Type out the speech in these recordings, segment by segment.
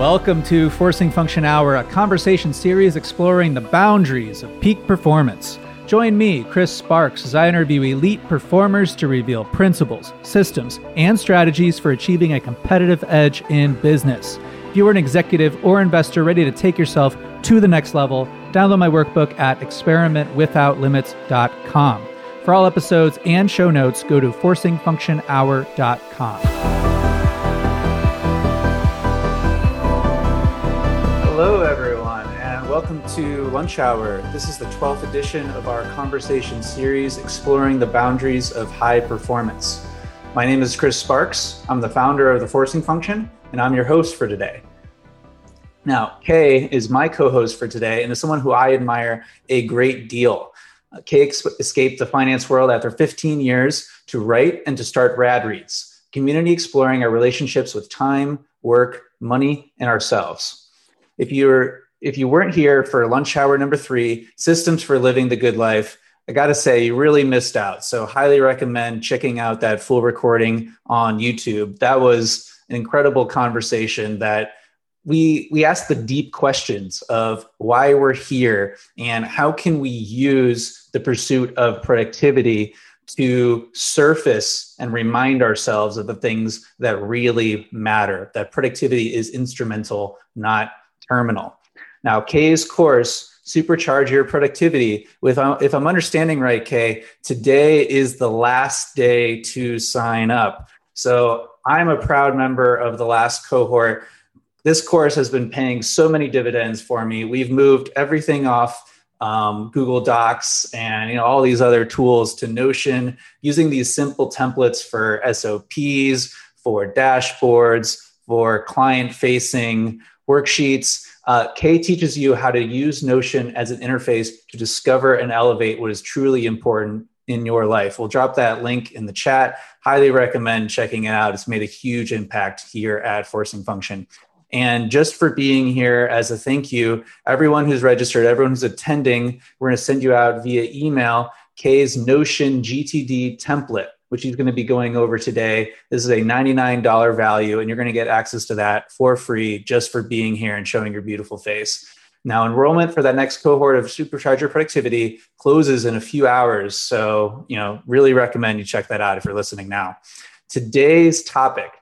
Welcome to Forcing Function Hour, a conversation series exploring the boundaries of peak performance. Join me, Chris Sparks, as I interview elite performers to reveal principles, systems, and strategies for achieving a competitive edge in business. If you are an executive or investor ready to take yourself to the next level, download my workbook at experimentwithoutlimits.com. For all episodes and show notes, go to forcingfunctionhour.com. to Lunch Hour. This is the 12th edition of our conversation series exploring the boundaries of high performance. My name is Chris Sparks. I'm the founder of the Forcing Function, and I'm your host for today. Now, Khe is my co host for today and is someone who I admire a great deal. Uh, Khe escaped the finance world after 15 years to write and to start Rad Reads, community exploring our relationships with time, work, money, and ourselves. If you're if you weren't here for lunch hour number three, systems for living the good life, I got to say you really missed out. So highly recommend checking out that full recording on YouTube. That was an incredible conversation that we we ask the deep questions of why we're here and how can we use the pursuit of productivity to surface and remind ourselves of the things that really matter that productivity is instrumental not terminal now khe's course supercharge your productivity with if i'm understanding right khe today is the last day to sign up so i'm a proud member of the last cohort this course has been paying so many dividends for me. We've moved everything off um, Google Docs and you know all these other tools to Notion, using these simple templates for SOPs, for dashboards, for client-facing worksheets. Uh, Khe teaches you how to use Notion as an interface to discover and elevate what is truly important in your life. We'll drop that link in the chat. Highly recommend checking it out. It's made a huge impact here at Forcing Function. And just for being here as a thank you, everyone who's registered, everyone who's attending, we're going to send you out via email Khe's Notion GTD template, which he's going to be going over today. This is a $99 value, and you're going to get access to that for free just for being here and showing your beautiful face. Now, enrollment for that next cohort of Supercharge Your Productivity closes in a few hours. So, you know, really recommend you check that out if you're listening now. Today's topic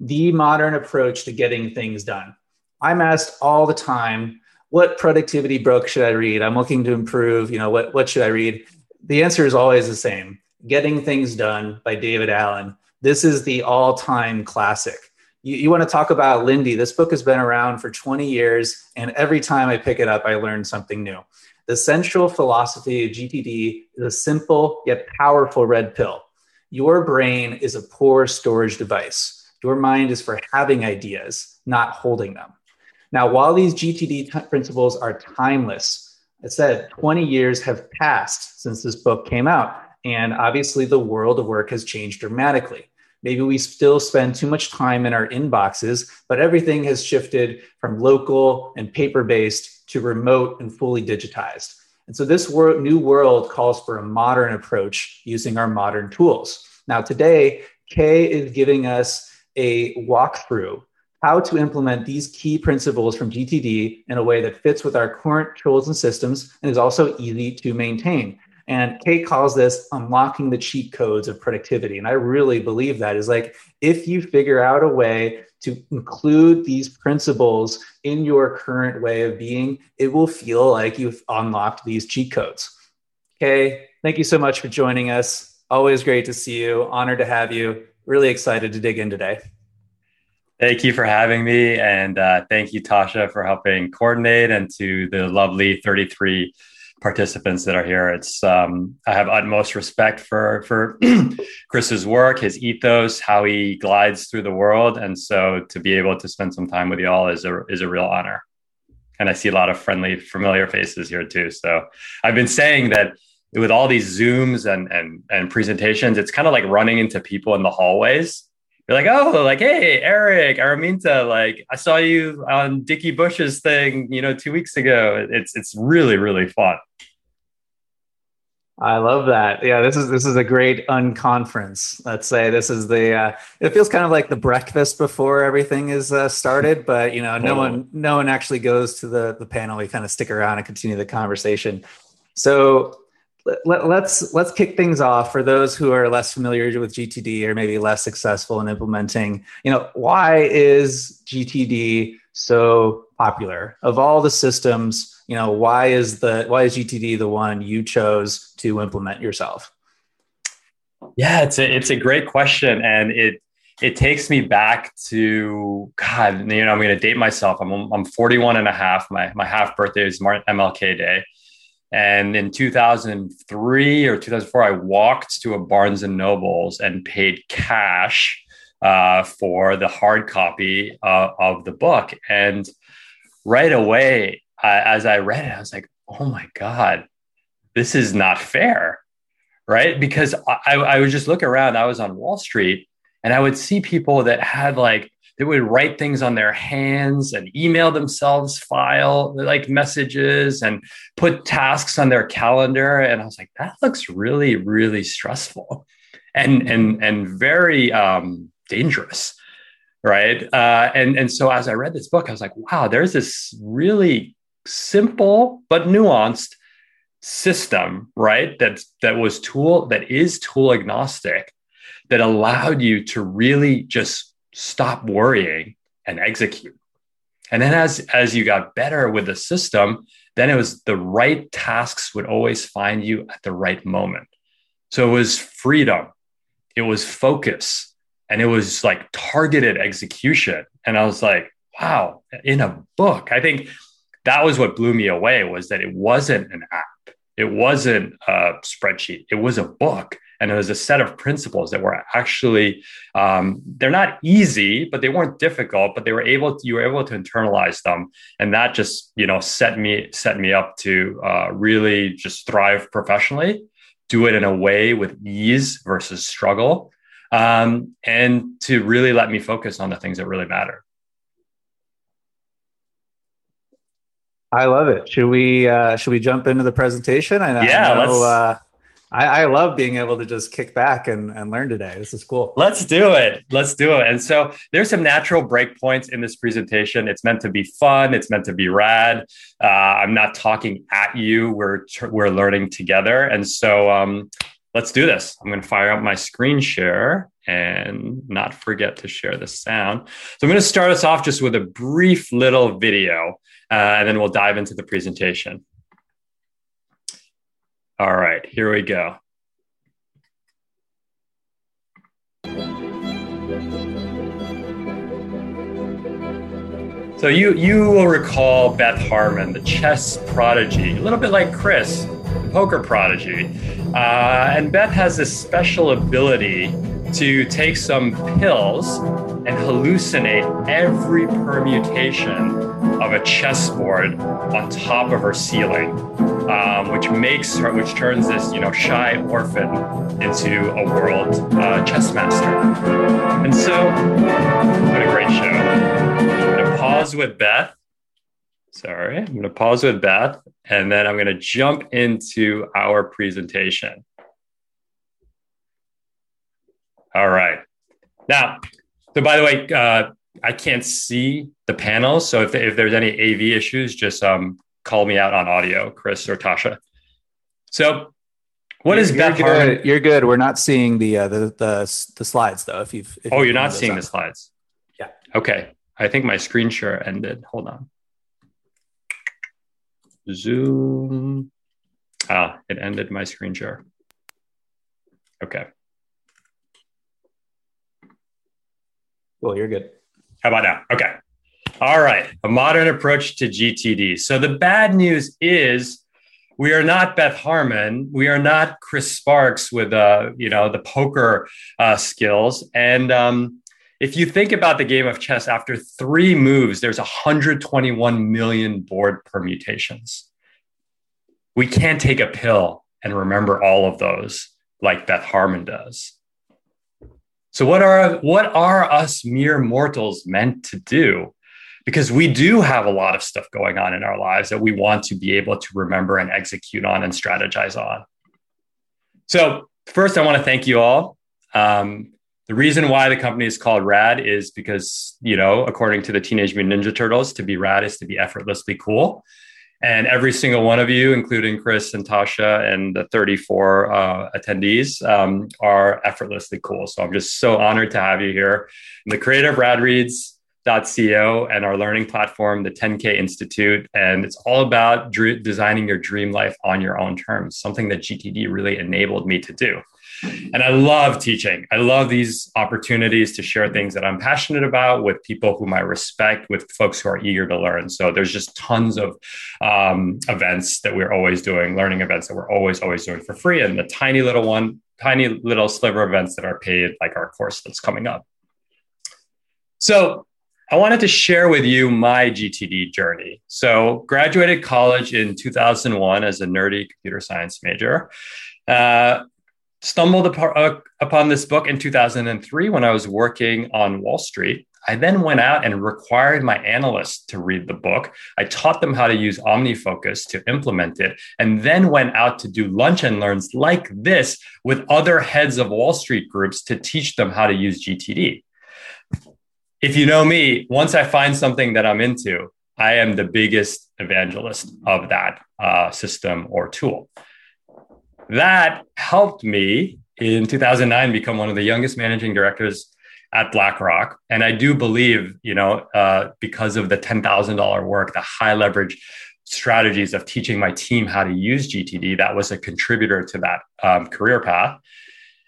the modern approach to getting things done. I'm asked all the time, what productivity book should I read? I'm looking to improve, you know, what, what should I read? The answer is always the same. Getting Things Done by David Allen. This is the all-time classic. You, you want to talk about Lindy. This book has been around for 20 years, and every time I pick it up, I learn something new. The central philosophy of GTD is a simple yet powerful red pill. Your brain is a poor storage device. Your mind is for having ideas, not holding them. Now, while these GTD t- principles are timeless, I said 20 years have passed since this book came out. And obviously, the world of work has changed dramatically. Maybe we still spend too much time in our inboxes, but everything has shifted from local and paper based to remote and fully digitized. And so, this wor- new world calls for a modern approach using our modern tools. Now, today, Khe is giving us a walkthrough how to implement these key principles from GTD in a way that fits with our current tools and systems and is also easy to maintain. And Khe calls this unlocking the cheat codes of productivity. And I really believe that is like if you figure out a way to include these principles in your current way of being, it will feel like you've unlocked these cheat codes. Okay, thank you so much for joining us. Always great to see you. Honored to have you really excited to dig in today. Thank you for having me. And uh, thank you, Tasha, for helping coordinate and to the lovely 33 participants that are here. It's um, I have utmost respect for for Chris's work, his ethos, how he glides through the world, and so to be able to spend some time with you all is a is a real honor. And I see a lot of friendly, familiar faces here too. So I've been saying that with all these zooms and and and presentations it's kind of like running into people in the hallways you're like oh like hey eric araminta like i saw you on dickie bush's thing you know two weeks ago it's it's really really fun I love that. Yeah, this is this is a great unconference. Let's say this is the. Uh, it feels kind of like the breakfast before everything is uh, started, but you know, no one no one actually goes to the the panel. We kind of stick around and continue the conversation. So let, let's let's kick things off for those who are less familiar with GTD or maybe less successful in implementing. You know, why is GTD so popular of all the systems? you know why is the why is gtd the one you chose to implement yourself yeah it's a it's a great question and it it takes me back to god you know i'm going to date myself i'm i'm 41 and a half my my half birthday is mlk day and in 2003 or 2004 i walked to a barnes and nobles and paid cash uh, for the hard copy uh, of the book and right away uh, as I read it, I was like, oh my God, this is not fair. Right. Because I, I would just look around, I was on Wall Street and I would see people that had like, they would write things on their hands and email themselves file like messages and put tasks on their calendar. And I was like, that looks really, really stressful and and and very um, dangerous right uh, and and so as i read this book i was like wow there's this really simple but nuanced system, right? That that was tool that is tool agnostic that allowed you to really just stop worrying and execute. And then as as you got better with the system, then it was the right tasks would always find you at the right moment. So it was freedom, it was focus, and it was like targeted execution. And I was like, wow, in a book. I think that was what blew me away was that it wasn't an app it wasn't a spreadsheet it was a book and it was a set of principles that were actually um, they're not easy but they weren't difficult but they were able to, you were able to internalize them and that just you know set me set me up to uh, really just thrive professionally do it in a way with ease versus struggle um, and to really let me focus on the things that really matter I love it. Should we uh, should we jump into the presentation? I, yeah, I know, uh, I, I, love being able to just kick back and, and learn today. This is cool. Let's do it. Let's do it. And so there's some natural breakpoints in this presentation. It's meant to be fun. It's meant to be rad. Uh, I'm not talking at you. We're we're learning together. And so um, let's do this. I'm going to fire up my screen share and not forget to share the sound. So I'm going to start us off just with a brief little video uh, and then we'll dive into the presentation. All right, here we go. So you you will recall Beth Harmon, the chess prodigy, a little bit like Chris, the poker prodigy. Uh, and Beth has this special ability to take some pills and hallucinate every permutation of a chessboard on top of her ceiling, um, which makes her, which turns this you know shy orphan into a world uh, chess master. And so, what a great show! I'm gonna pause with Beth. Sorry, I'm gonna pause with Beth, and then I'm gonna jump into our presentation. All right. Now, so by the way, uh, I can't see the panels. So if, if there's any AV issues, just um, call me out on audio, Chris or Tasha. So what is you're Beth good. Harmon? You're good. We're not seeing the uh, the, the the slides though. If you've if oh, you're not seeing up. the slides. Yeah. Okay. I think my screen share ended. Hold on. Zoom. Ah, it ended my screen share. Okay. Well, you're good. How about now? Okay. All right. A modern approach to GTD. So the bad news is we are not Beth Harmon. We are not Chris Sparks with uh, you know the poker uh, skills. And um, if you think about the game of chess, after three moves, there's 121 million board permutations. We can't take a pill and remember all of those like Beth Harmon does. So what are what are us mere mortals meant to do? Because we do have a lot of stuff going on in our lives that we want to be able to remember and execute on and strategize on. So, first, I want to thank you all. Um, the reason why the company is called RAD is because, you know, according to the Teenage Mutant Ninja Turtles, to be rad is to be effortlessly cool. And every single one of you, including Chris and Tasha and the 34 uh, attendees, um, are effortlessly cool. So I'm just so honored to have you here. I'm the creator of radreads.co and our learning platform, the 10K Institute. And it's all about dr- designing your dream life on your own terms, something that GTD really enabled me to do. And I love teaching. I love these opportunities to share things that I'm passionate about with people whom I respect, with folks who are eager to learn. So there's just tons of um, events that we're always doing, learning events that we're always, always doing for free. And the tiny little one, tiny little sliver events that are paid, like our course that's coming up. So I wanted to share with you my GTD journey. So, graduated college in 2001 as a nerdy computer science major. Uh, stumbled uh, upon this book in 2003 when I was working on Wall Street. I then went out and required my analysts to read the book. I taught them how to use OmniFocus to implement it, and then went out to do lunch and learns like this with other heads of Wall Street groups to teach them how to use GTD. If you know me, once I find something that I'm into, I am the biggest evangelist of that uh, system or tool that helped me in 2009 become one of the youngest managing directors at BlackRock. And I do believe, you know, uh, because of the $10,000 work, the high leverage strategies of teaching my team how to use GTD, that was a contributor to that um, career path.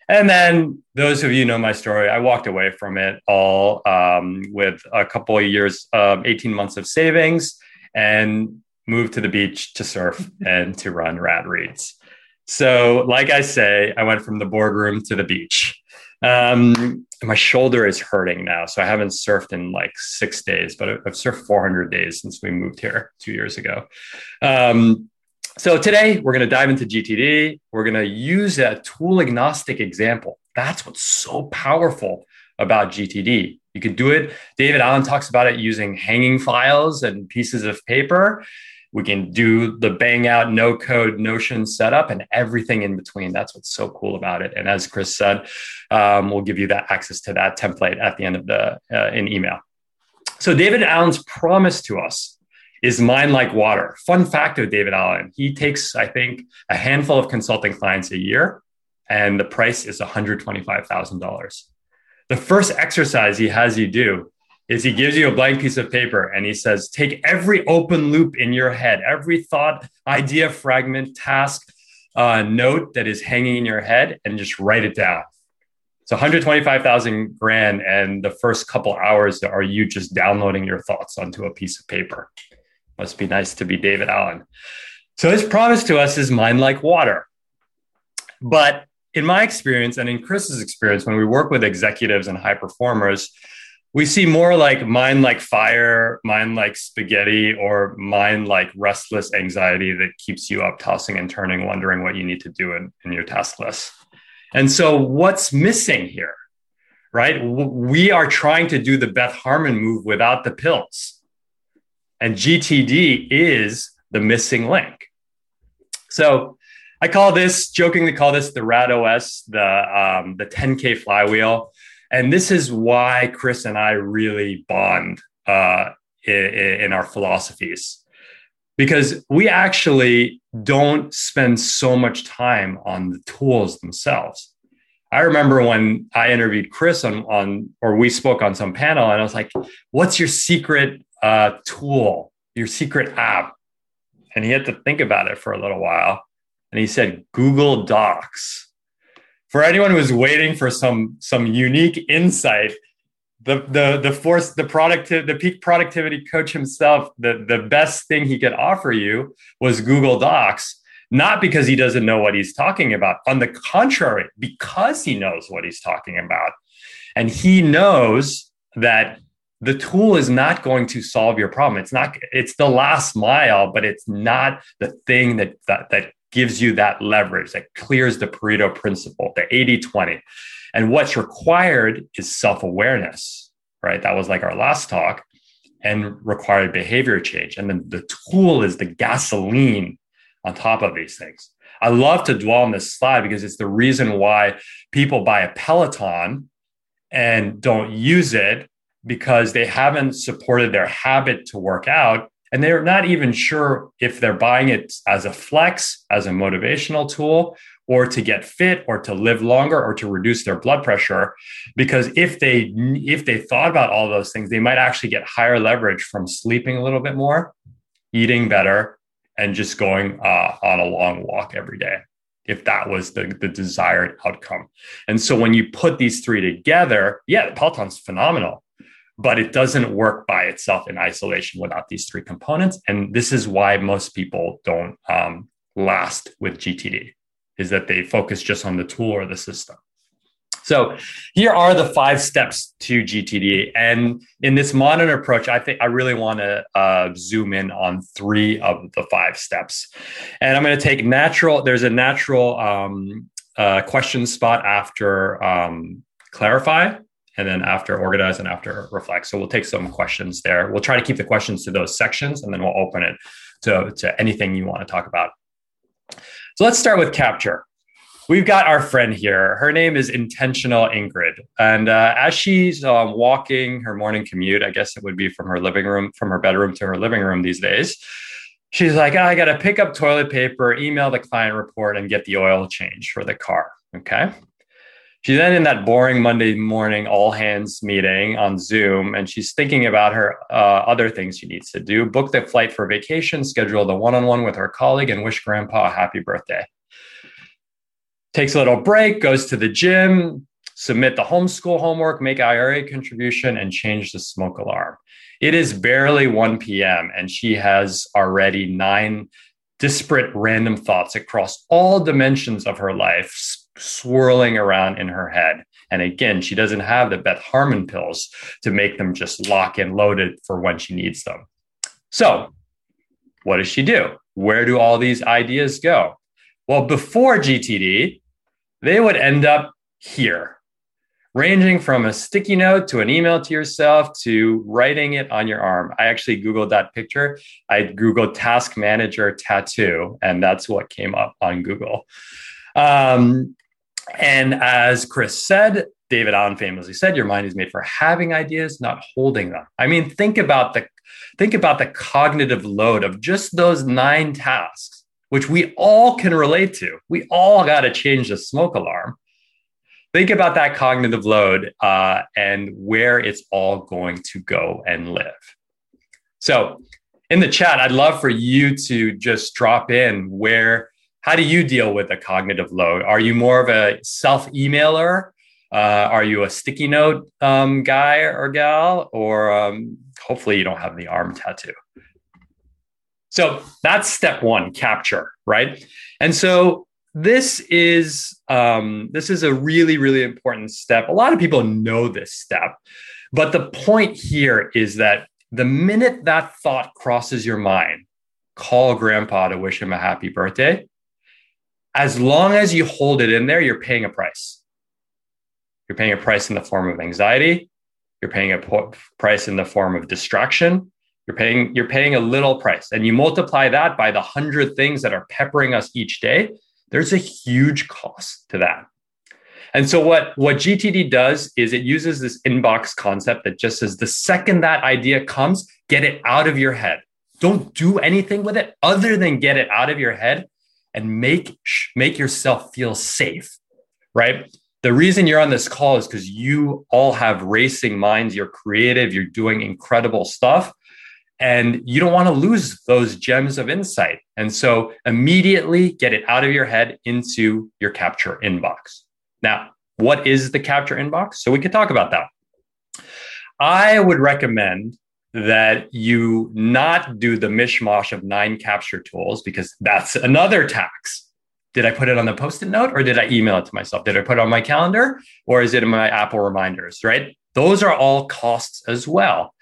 And then those of you know my story, I walked away from it all um, with a couple of years, um, 18 months of savings and moved to the beach to surf and to run rad reads. So, like I say, I went from the boardroom to the beach. Um, my shoulder is hurting now. So, I haven't surfed in like six days, but I've surfed 400 days since we moved here two years ago. Um, so, today we're going to dive into GTD. We're going to use a tool agnostic example. That's what's so powerful about GTD. You could do it. David Allen talks about it using hanging files and pieces of paper. We can do the bang out no code Notion setup and everything in between. That's what's so cool about it. And as Chris said, um, we'll give you that access to that template at the end of the uh, in email. So David Allen's promise to us is mind like water. Fun fact of David Allen: he takes, I think, a handful of consulting clients a year, and the price is one hundred twenty-five thousand dollars. The first exercise he has you do is he gives you a blank piece of paper and he says, take every open loop in your head, every thought, idea, fragment, task, uh, note that is hanging in your head, and just write it down. So 125,000 grand, and the first couple hours are you just downloading your thoughts onto a piece of paper. Must be nice to be David Allen. So his promise to us is mind like water. But in my experience and in Chris's experience, when we work with executives and high performers, we see more like mind like fire, mind like spaghetti, or mind like restless anxiety that keeps you up tossing and turning, wondering what you need to do in, in your task list. And so, what's missing here, right? We are trying to do the Beth Harmon move without the pills. And GTD is the missing link. So, I call this, jokingly call this the RAD OS, the, um, the 10K flywheel and this is why Chris and I really bond uh, in, in our philosophies because we actually don't spend so much time on the tools themselves. I remember when I interviewed Chris on, on or we spoke on some panel, and I was like, "What's your secret uh, tool? Your secret app?" And he had to think about it for a little while, and he said, "Google Docs." for anyone who's waiting for some some unique insight, the the the force the product the peak productivity coach himself, the the best thing he could offer you was Google Docs. Not because he doesn't know what he's talking about. On the contrary, because he knows what he's talking about. And he knows that the tool is not going to solve your problem. It's not, it's the last mile, but it's not the thing that, that, that gives you that leverage that clears the Pareto principle, the 80 20. And what's required is self awareness, right? That was like our last talk, and required behavior change. And then the tool is the gasoline on top of these things. I love to dwell on this slide because it's the reason why people buy a Peloton and don't use it because they haven't supported their habit to work out. And they're not even sure if they're buying it as a flex, as a motivational tool, or to get fit or to live longer or to reduce their blood pressure because if they if they thought about all those things they might actually get higher leverage from sleeping a little bit more eating better and just going uh, on a long walk every day if that was the, the desired outcome and so when you put these three together yeah the peloton's phenomenal but it doesn't work by itself in isolation without these three components and this is why most people don't um, last with gtd is that they focus just on the tool or the system. So here are the five steps to GTD. And in this modern approach, I think I really want to uh, zoom in on three of the five steps. And I'm going to take natural, there's a natural um, uh, question spot after um, clarify, and then after organize and after reflect. So we'll take some questions there. We'll try to keep the questions to those sections, and then we'll open it to, to anything you want to talk about. So let's start with capture. We've got our friend here. Her name is Intentional Ingrid. And uh, as she's um, walking her morning commute, I guess it would be from her living room, from her bedroom to her living room these days, she's like, oh, I got to pick up toilet paper, email the client report, and get the oil change for the car. Okay. She's then in that boring Monday morning all hands meeting on Zoom, and she's thinking about her uh, other things she needs to do book the flight for vacation, schedule the one on one with her colleague, and wish grandpa a happy birthday. Takes a little break, goes to the gym, submit the homeschool homework, make IRA contribution, and change the smoke alarm. It is barely 1 p.m., and she has already nine disparate random thoughts across all dimensions of her life swirling around in her head. And again, she doesn't have the Beth Harmon pills to make them just lock and loaded for when she needs them. So, what does she do? Where do all these ideas go? Well, before GTD, they would end up here, ranging from a sticky note to an email to yourself to writing it on your arm. I actually Googled that picture. I Googled task manager tattoo, and that's what came up on Google. Um, and as Chris said, David Allen famously said, "Your mind is made for having ideas, not holding them." I mean, think about the think about the cognitive load of just those nine tasks, which we all can relate to. We all got to change the smoke alarm. Think about that cognitive load uh, and where it's all going to go and live. So, in the chat, I'd love for you to just drop in where how do you deal with a cognitive load? Are you more of a self emailer? Uh, are you a sticky note um, guy or gal? Or um, hopefully you don't have the arm tattoo. So that's step one, capture, right? And so this is um, this is a really really important step. A lot of people know this step, but the point here is that the minute that thought crosses your mind, call grandpa to wish him a happy birthday as long as you hold it in there, you're paying a price. You're paying a price in the form of anxiety. You're paying a po- price in the form of distraction. You're paying you're paying a little price, and you multiply that by the hundred things that are peppering us each day. There's a huge cost to that. And so what what GTD does is it uses this inbox concept that just says the second that idea comes, get it out of your head. Don't do anything with it other than get it out of your head and make make yourself feel safe right? The reason you're on this call is because you all have racing minds you're creative you're doing incredible stuff and you don't want to lose those gems of insight. And so immediately get it out of your head into your capture inbox. Now what is the capture inbox? So we could talk about that. I would recommend that you not do the mishmash of nine capture tools because that's another tax. Did I put it on the post it note or did I email it to myself? Did I put it on my calendar or is it in my Apple reminders, right? Those are all costs as well.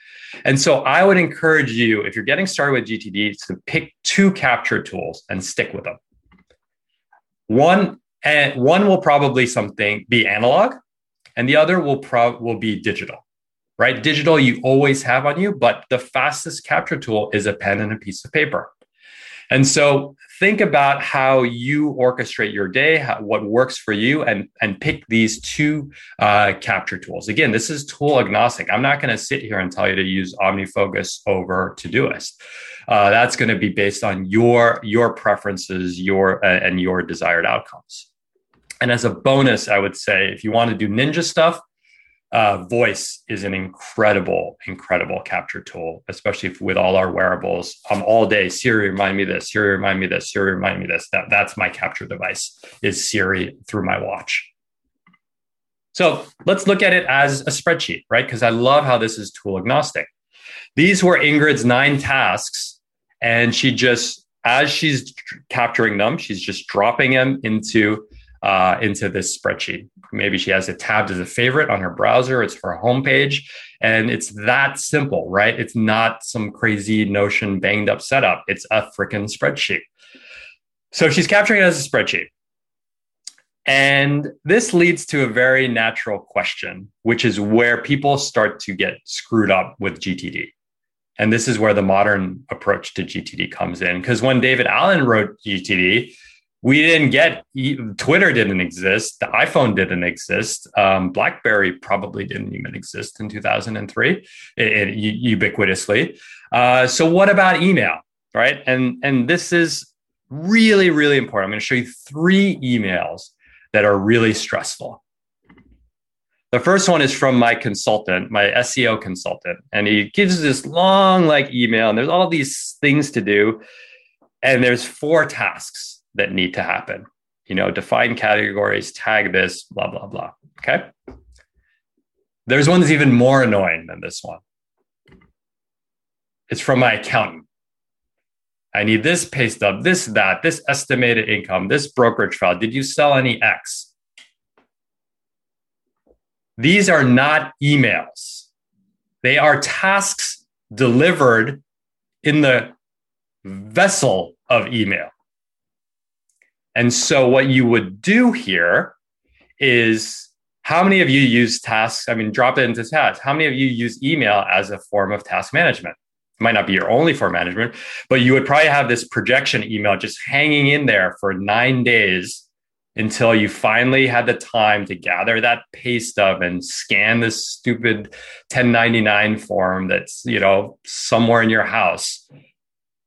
And so I would encourage you, if you're getting started with GTD, to pick two capture tools and stick with them. One, and one will probably something be analog, and the other will pro- will be digital right? Digital you always have on you, but the fastest capture tool is a pen and a piece of paper. And so think about how you orchestrate your day, how, what works for you, and, and pick these two uh, capture tools. Again, this is tool agnostic. I'm not going to sit here and tell you to use OmniFocus over Todoist. Uh, that's going to be based on your your preferences, your uh, and your desired outcomes. And as a bonus, I would say if you want to do ninja stuff, uh, voice is an incredible, incredible capture tool, especially if, with all our wearables. Um, all day. Siri, remind me this. Siri, remind me this. Siri, remind me this. That that's my capture device. Is Siri through my watch. So let's look at it as a spreadsheet, right? Because I love how this is tool agnostic. These were Ingrid's nine tasks, and she just as she's capturing them, she's just dropping them into uh, into this spreadsheet. Maybe she has it tabbed as a favorite on her browser. It's her homepage. And it's that simple, right? It's not some crazy Notion banged up setup. It's a freaking spreadsheet. So she's capturing it as a spreadsheet. And this leads to a very natural question, which is where people start to get screwed up with GTD. And this is where the modern approach to GTD comes in. Because when David Allen wrote GTD, we didn't get Twitter didn't exist, the iPhone didn't exist, um, BlackBerry probably didn't even exist in 2003 it, it, ubiquitously. Uh, so what about email, right? And and this is really really important. I'm going to show you three emails that are really stressful. The first one is from my consultant, my SEO consultant, and he gives this long like email, and there's all these things to do, and there's four tasks that need to happen. You know, define categories, tag this, blah, blah, blah. Okay. There's one that's even more annoying than this one. It's from my accountant. I need this pay stub, this, that, this estimated income, this brokerage file. Did you sell any X? These are not emails. They are tasks delivered in the vessel of email. And so what you would do here is how many of you use tasks? I mean, drop it into tasks. How many of you use email as a form of task management? It might not be your only form management, but you would probably have this projection email just hanging in there for nine days until you finally had the time to gather that pay stub and scan this stupid 1099 form that's, you know, somewhere in your house.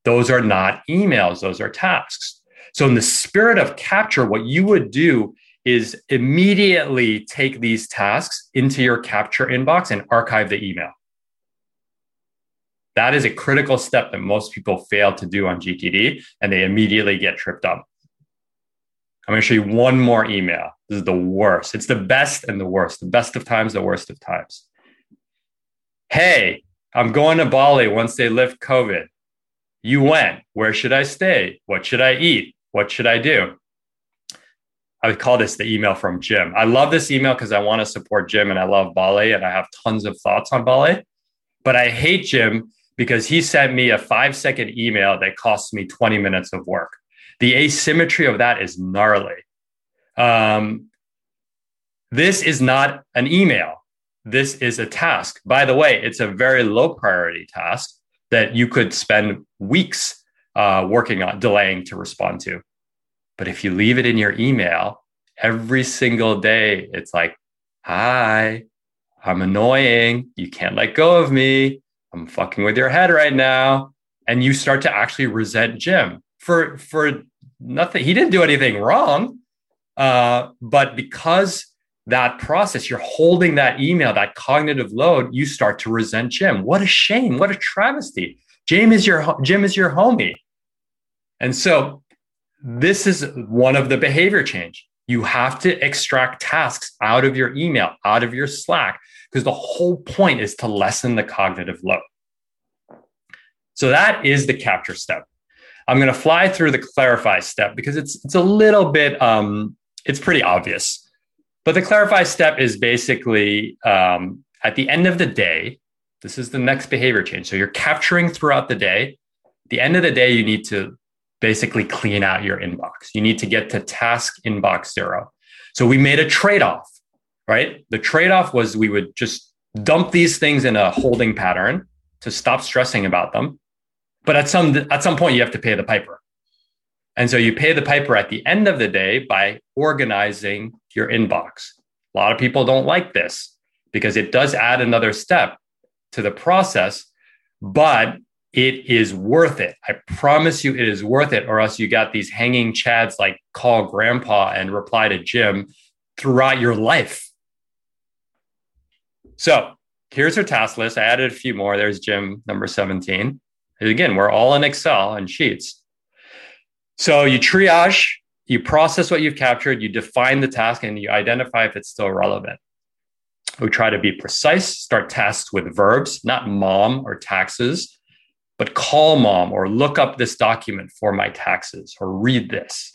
Those are not emails, those are tasks. So, in the spirit of capture, what you would do is immediately take these tasks into your capture inbox and archive the email. That is a critical step that most people fail to do on GTD, and they immediately get tripped up. I'm going to show you one more email. This is the worst. It's the best and the worst, the best of times, the worst of times. Hey, I'm going to Bali once they lift COVID. You went. Where should I stay? What should I eat? What should I do? I would call this the email from Jim. I love this email because I want to support Jim and I love Bali and I have tons of thoughts on Bali. But I hate Jim because he sent me a five second email that costs me 20 minutes of work. The asymmetry of that is gnarly. Um, this is not an email. This is a task. By the way, it's a very low priority task that you could spend weeks uh, working on delaying to respond to. But if you leave it in your email every single day, it's like, hi, I'm annoying. You can't let go of me. I'm fucking with your head right now. And you start to actually resent Jim for, for nothing. He didn't do anything wrong. Uh, but because that process, you're holding that email, that cognitive load, you start to resent Jim. What a shame. What a travesty. Jim is your Jim is your homie. And so this is one of the behavior change. You have to extract tasks out of your email, out of your Slack, because the whole point is to lessen the cognitive load. So that is the capture step. I'm going to fly through the clarify step because it's it's a little bit um, it's pretty obvious. But the clarify step is basically um, at the end of the day. This is the next behavior change. So you're capturing throughout the day. At the end of the day, you need to basically clean out your inbox. You need to get to task inbox zero. So we made a trade off, right? The trade off was we would just dump these things in a holding pattern to stop stressing about them. But at some at some point you have to pay the piper, And so you pay the piper at the end of the day by organizing your inbox. A lot of people don't like this because it does add another step to the process, but it is worth it. I promise you, it is worth it, or else you got these hanging chads like call grandpa and reply to Jim throughout your life. So here's her task list. I added a few more. There's Jim, number 17. And again, we're all in Excel and Sheets. So you triage, you process what you've captured, you define the task, and you identify if it's still relevant. We try to be precise, start tasks with verbs, not mom or taxes, but call mom or look up this document for my taxes or read this.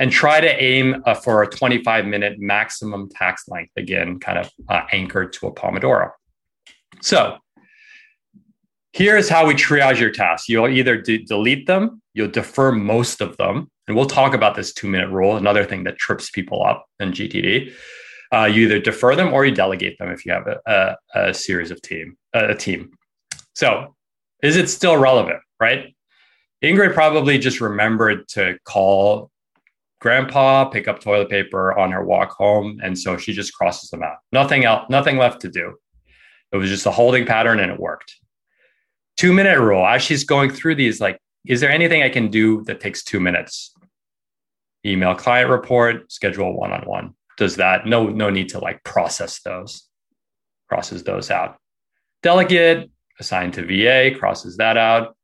And try to aim uh, for a 25 minute maximum tax length, again, kind of uh, anchored to a Pomodoro. So here's how we triage your tasks. You'll either de- delete them, you'll defer most of them. And we'll talk about this two minute rule, another thing that trips people up in GTD. Uh, you either defer them or you delegate them if you have a, a, a series of team, a team. So is it still relevant, right? Ingrid probably just remembered to call grandpa, pick up toilet paper on her walk home. And so she just crosses them out. Nothing else, nothing left to do. It was just a holding pattern and it worked. Two minute rule. As she's going through these, like, is there anything I can do that takes two minutes? Email client report, schedule one on one. Does that? No, no need to like process those, crosses those out. Delegate, assigned to VA, crosses that out.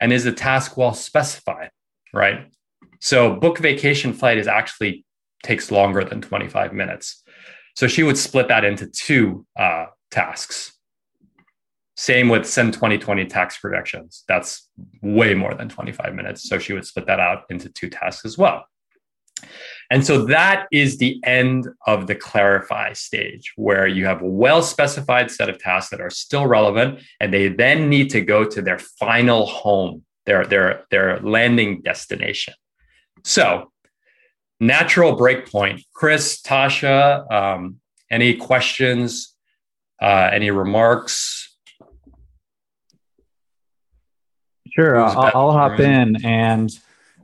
And is the task well specified, right? So book vacation flight is actually takes longer than 25 minutes. So she would split that into two uh, tasks. Same with send 2020 tax projections. That's way more than 25 minutes. So she would split that out into two tasks as well. And so that is the end of the clarify stage where you have a well specified set of tasks that are still relevant and they then need to go to their final home, their, their, their landing destination. So, natural breakpoint. Chris, Tasha, um, any questions, uh, any remarks? Sure, I'll, I'll hop in and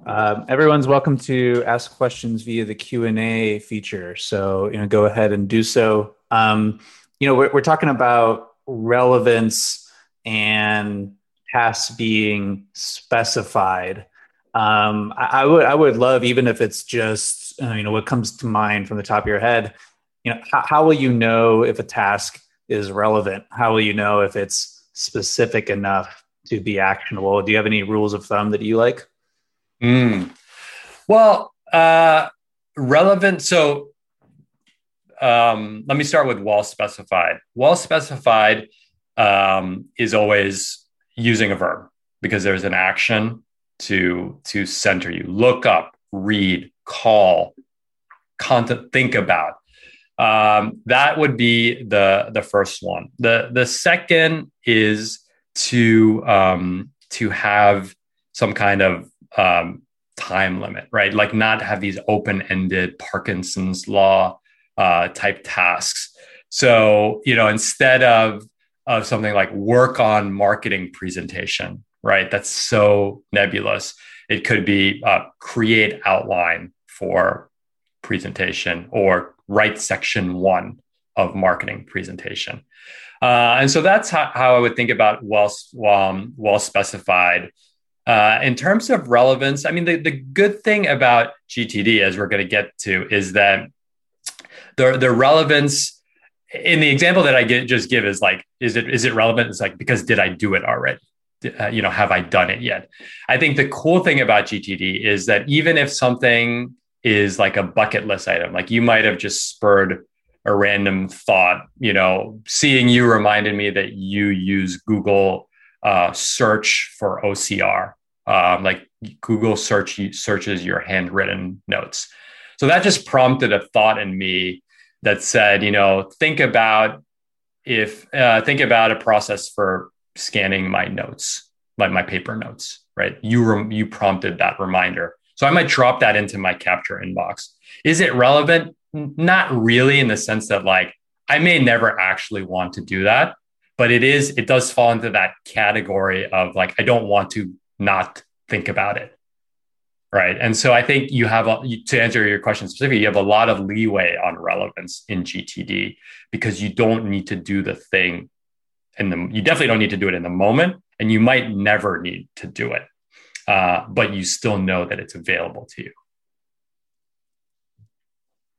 uh, everyone's welcome to ask questions via the Q and A feature. So you know, go ahead and do so. Um, you know, we're, we're talking about relevance and tasks being specified. Um, I, I, would I would love even if it's just uh, you know what comes to mind from the top of your head. You know, how, how will you know if a task is relevant? How will you know if it's specific enough to be actionable? Do you have any rules of thumb that you like? Mm. Well, uh, relevant. So um, let me start with well specified. Well specified um, is always using a verb because there's an action to to center you. Look up, read, call, content, think about. Um, that would be the the first one. the The second is to um, to have some kind of um, time limit, right? Like not have these open ended Parkinson's law uh, type tasks. So, you know, instead of, of something like work on marketing presentation, right? That's so nebulous. It could be uh, create outline for presentation or write section one of marketing presentation. Uh, and so that's how, how, I would think about well, um, well specified uh, in terms of relevance, I mean, the, the good thing about GTD, as we're going to get to, is that the, the relevance in the example that I get, just give is like, is it is it relevant? It's like because did I do it already? Uh, you know, have I done it yet? I think the cool thing about GTD is that even if something is like a bucket list item, like you might have just spurred a random thought, you know, seeing you reminded me that you use Google uh, search for OCR. Um, like Google search searches your handwritten notes. So that just prompted a thought in me that said, you know, think about if uh, think about a process for scanning my notes, like my paper notes, right? You rem- you prompted that reminder, so I might drop that into my capture inbox. Is it relevant? Not really, in the sense that like I may never actually want to do that, but it is it does fall into that category of like i don't want to not think about it right? And so I think you have a, to answer your question specifically, you have a lot of leeway on relevance in GTD because you don't need to do the thing, and you definitely don't need to do it in the moment, and you might never need to do it, uh, but you still know that it's available to you.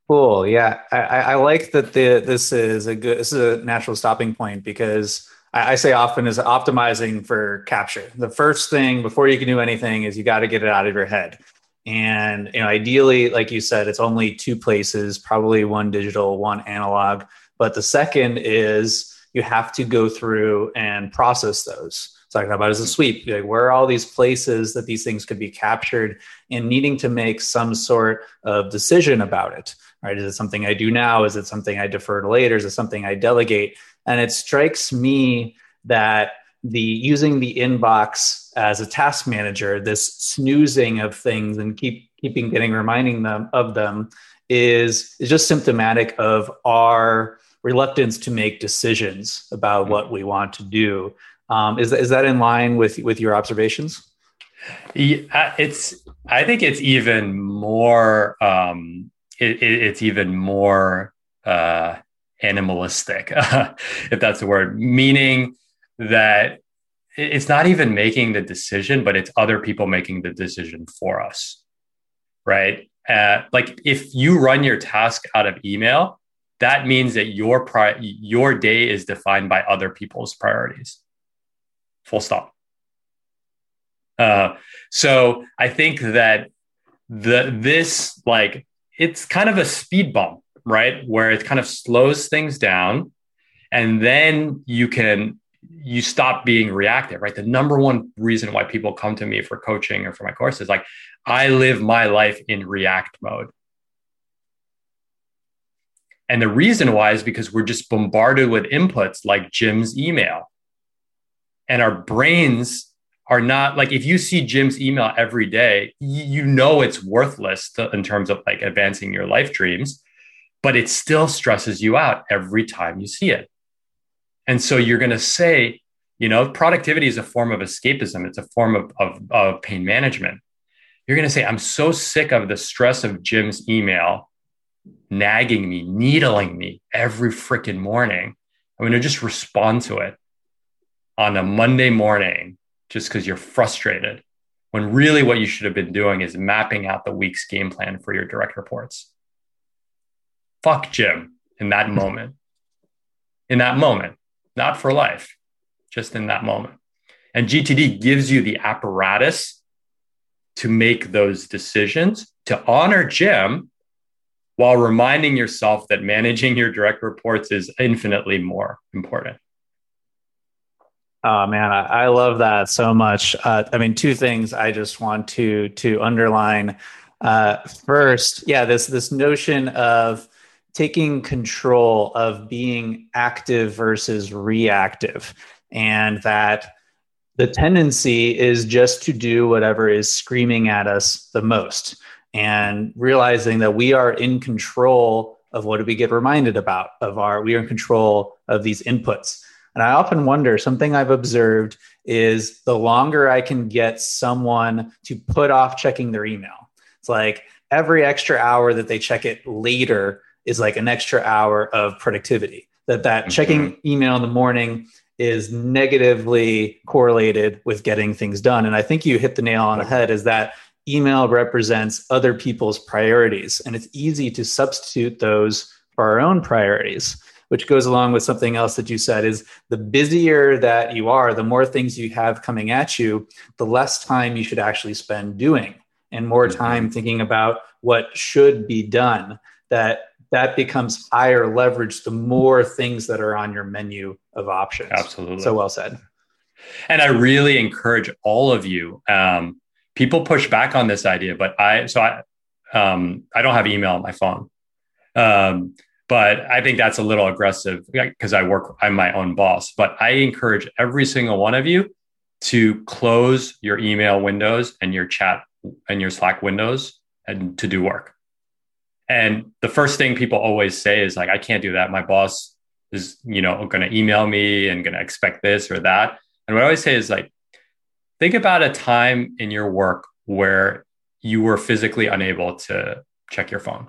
Cool. Yeah, I, I like that. The this is a good. This is a natural stopping point because I, I say often is optimizing for capture. The first thing before you can do anything is you got to get it out of your head. And you know, ideally, like you said, it's only two places, probably one digital, one analog. But the second is you have to go through and process those talking about as a sweep like where are all these places that these things could be captured and needing to make some sort of decision about it right? Is it something i do now? Is it something i defer to later? Is it something i delegate? And it strikes me that the using the inbox as a task manager this snoozing of things and keep keeping getting reminding them of them is is just symptomatic of our reluctance to make decisions about mm-hmm. what we want to do. Um, is, is that in line with, with your observations? Yeah, it's, I think it's even more, um, it, it, it's even more uh, animalistic, if that's the word, meaning that it's not even making the decision, but it's other people making the decision for us. Right. Uh, like if you run your task out of email, that means that your pri- your day is defined by other people's priorities full stop. Uh, so I think that the this like it's kind of a speed bump, right? Where it kind of slows things down, and then you can you stop being reactive, right? The number one reason why people come to me for coaching or for my course is like I live my life in react mode. And the reason why is because we're just bombarded with inputs like Jim's email, and our brains are not like if you see Jim's email every day, you know it's worthless to, in terms of like advancing your life dreams, but it still stresses you out every time you see it. And so you're going to say, you know, productivity is a form of escapism, it's a form of, of, of pain management. You're going to say, I'm so sick of the stress of Jim's email nagging me, needling me every freaking morning. I'm going to just respond to it on a Monday morning just because you're frustrated when really what you should have been doing is mapping out the week's game plan for your direct reports. Fuck Jim in that moment. In that moment, not for life, just in that moment. And GTD gives you the apparatus to make those decisions, to honor Jim while reminding yourself that managing your direct reports is infinitely more important. Oh man, I, I love that so much. Uh, I mean, two things I just want to to underline. Uh, first, yeah, this this notion of taking control of being active versus reactive, and that the tendency is just to do whatever is screaming at us the most, and realizing that we are in control of what do we get reminded about of our we are in control of these inputs and I often wonder something I've observed is the longer I can get someone to put off checking their email. It's like every extra hour that they check it later is like an extra hour of productivity. That that mm-hmm. checking email in the morning is negatively correlated with getting things done. And I think you hit the nail on the head is that email represents other people's priorities and it's easy to substitute those for our own priorities which goes along with something else that you said is the busier that you are, the more things you have coming at you, the less time you should actually spend doing and more mm-hmm. time thinking about what should be done. That that becomes higher leverage the more things that are on your menu of options. Absolutely. So well said. And I really encourage all of you. Um, people push back on this idea, but I so I um, I don't have email on my phone. Um, but I think that's a little aggressive because I work, I'm my own boss. But I encourage every single one of you to close your email windows and your chat and your Slack windows and to do work. And the first thing people always say is like, I can't do that. My boss is, you know, going to email me and going to expect this or that. And what I always say is like, think about a time in your work where you were physically unable to check your phone.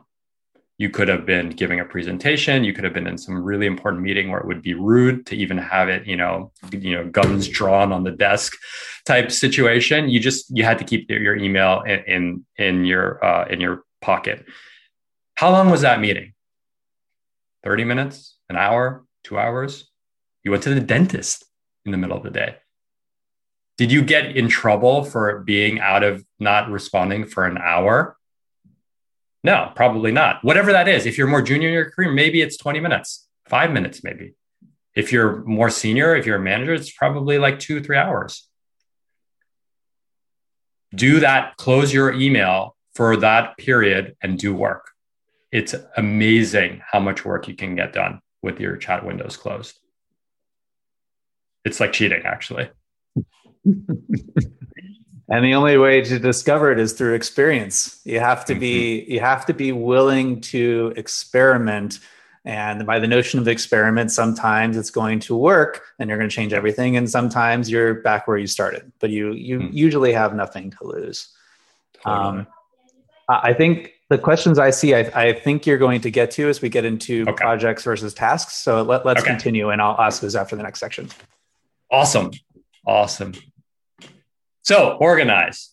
You could have been giving a presentation. You could have been in some really important meeting where it would be rude to even have it, you know, you know, guns drawn on the desk type situation. You just you had to keep your email in in, your uh, in your pocket. How long was that meeting? Thirty minutes, an hour, two hours. You went to the dentist in the middle of the day. Did you get in trouble for being out of not responding for an hour? No, probably not. Whatever that is, if you're more junior in your career, maybe it's 20 minutes, five minutes, maybe. If you're more senior, if you're a manager, it's probably like two, three hours. Do that, close your email for that period and do work. It's amazing how much work you can get done with your chat windows closed. It's like cheating, actually. and the only way to discover it is through experience you have to be mm-hmm. you have to be willing to experiment and by the notion of experiment sometimes it's going to work and you're going to change everything and sometimes you're back where you started but you you mm. usually have nothing to lose totally. um, i think the questions i see I, I, think you're going to get to as we get into okay. projects versus tasks so let, let's okay. continue and i'll ask those after the next section awesome awesome so organize.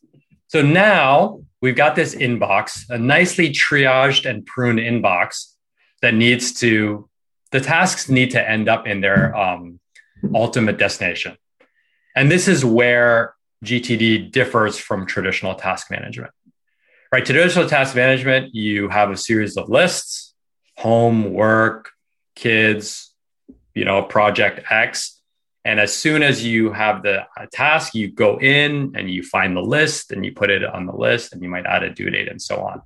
So now we've got this inbox, a nicely triaged and pruned inbox that needs to, the tasks need to end up in their um, ultimate destination. And this is where GTD differs from traditional task management. Right? Traditional task management, you have a series of lists, home, work, kids, you know, project X. And as soon as you have the task, you go in and you find the list and you put it on the list and you might add a due date and so on.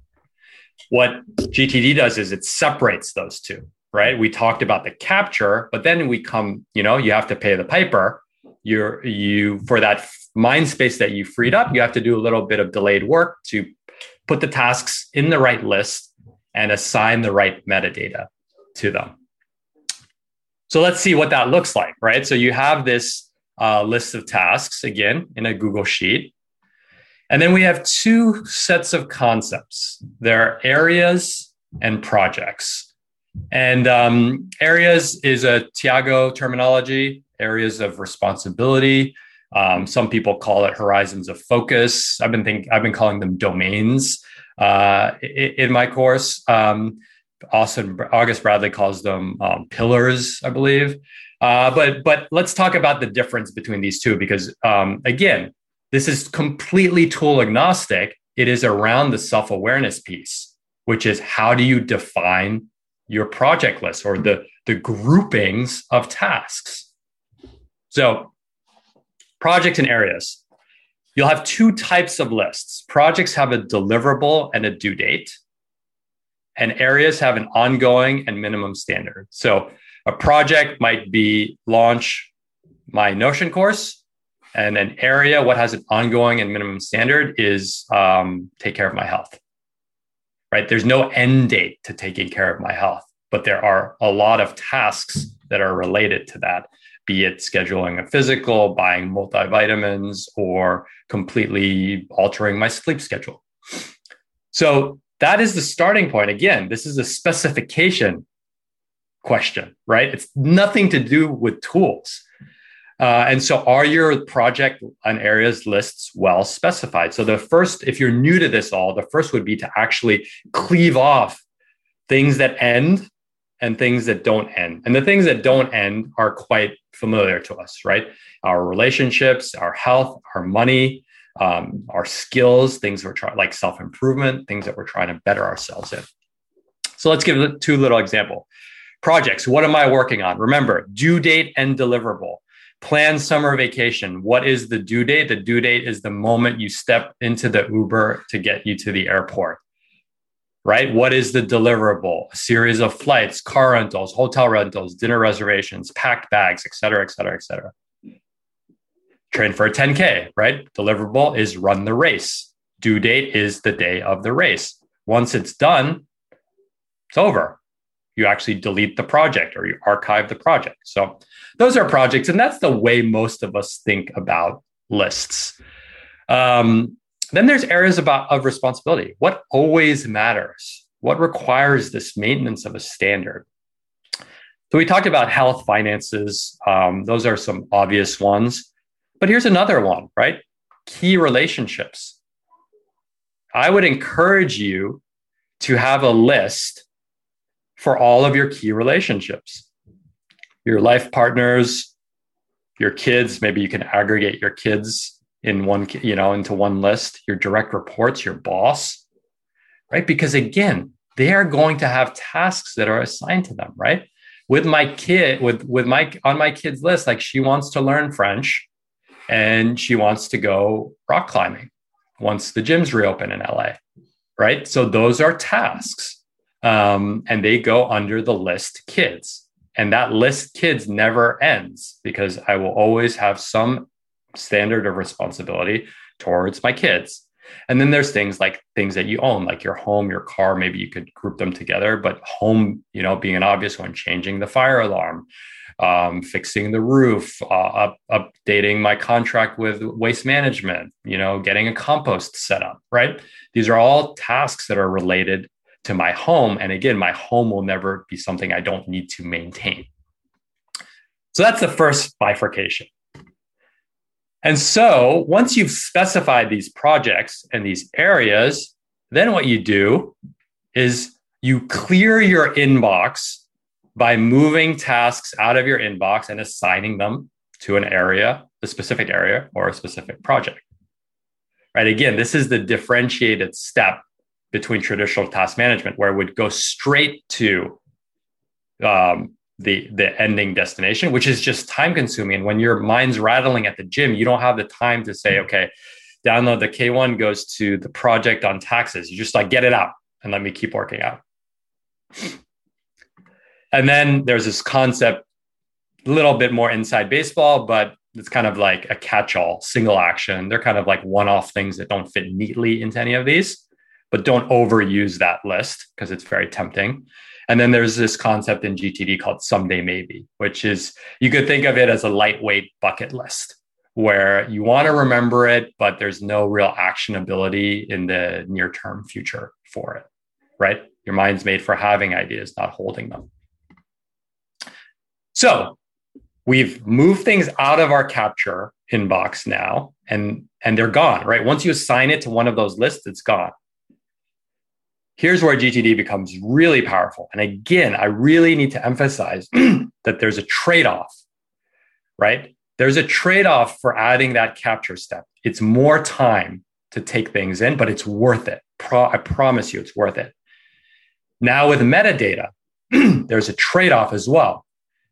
What GTD does is it separates those two, right? We talked about the capture, but then we come, you know, you have to pay the piper. You're you for that mind space that you freed up, you have to do a little bit of delayed work to put the tasks in the right list and assign the right metadata to them. So let's see what that looks like, right? So you have this uh, list of tasks again in a Google Sheet. And then we have two sets of concepts there are areas and projects. And um, areas is a Tiago terminology, areas of responsibility. Um, some people call it horizons of focus. I've been think I've been calling them domains uh, in, in, my course. Um, Austin August Bradley calls them um, pillars, I believe. Uh, but but let's talk about the difference between these two because um, again, this is completely tool agnostic. It is around the self awareness piece, which is how do you define your project list or the the groupings of tasks. So, projects and areas. You'll have two types of lists. Projects have a deliverable and a due date and areas have an ongoing and minimum standard. So a project might be launch my Notion course, and an area, what has an ongoing and minimum standard is um, take care of my health. Right? There's no end date to taking care of my health, but there are a lot of tasks that are related to that, be it scheduling a physical, buying multivitamins, or completely altering my sleep schedule. So that is the starting point. Again, this is a specification question, right? It's nothing to do with tools. Uh, and so, are your project and areas lists well specified? So, the first, if you're new to this all, the first would be to actually cleave off things that end and things that don't end. And the things that don't end are quite familiar to us, right? Our relationships, our health, our money, um, our skills, things we're trying, like self improvement, things that we're trying to better ourselves in. So let's give two little example projects. What am I working on? Remember, due date and deliverable. Plan summer vacation. What is the due date? The due date is the moment you step into the Uber to get you to the airport. Right? What is the deliverable? A series of flights, car rentals, hotel rentals, dinner reservations, packed bags, et cetera, et cetera, et cetera train for a 10K, right? Deliverable is run the race. Due date is the day of the race. Once it's done, it's over. You actually delete the project or you archive the project. So those are projects, and that's the way most of us think about lists. Um, then there's areas about of responsibility. What always matters? What requires this maintenance of a standard? So we talked about health, finances. Um, those are some obvious ones. But here's another one, right? Key relationships. I would encourage you to have a list for all of your key relationships, your life partners, your kids. Maybe you can aggregate your kids in one, you know, into one list, your direct reports, your boss, right? Because again, they are going to have tasks that are assigned to them, right? With my kid, with with my on my kid's list, like she wants to learn French and she wants to go rock climbing once the gyms reopen in LA, right? So those are tasks. Um, and they go under the list kids. And that list kids never ends because I will always have some standard of responsibility towards my kids. And then there's things like things that you own, like your home, your car. Maybe you could group them together, but home, you know, being an obvious one, changing the fire alarm, um, fixing the roof, uh, up, updating my contract with waste management, you know, getting a compost set up, right? These are all tasks that are related to my home. And again, my home will never be something I don't need to maintain. So that's the first bifurcation. And so once you've specified these projects and these areas, then what you do is you clear your inbox by moving tasks out of your inbox and assigning them to an area, a specific area or a specific project. Right. Again, this is the differentiated step between traditional task management, where it would go straight to um, the the ending destination, which is just time consuming. And when your mind's rattling at the gym, you don't have the time to say, okay, download the K1 goes to the project on taxes. You just like get it out and let me keep working out. And then there's this concept, a little bit more inside baseball, but it's kind of like a catch-all, single action. They're kind of like one-off things that don't fit neatly into any of these, but don't overuse that list because it's very tempting. And then there's this concept in GTD called someday maybe, which is you could think of it as a lightweight bucket list where you want to remember it, but there's no real actionability in the near term future for it, right? Your mind's made for having ideas, not holding them. So we've moved things out of our capture inbox now and and they're gone right? Once you assign it to one of those lists it's gone. Here's where gtd becomes really powerful. And again i really need to emphasize that there's a trade-off right? There's a trade-off for adding that capture step. It's more time to take things in but it's worth it. Pro- i promise you it's worth it. Now with metadata there's a trade-off as well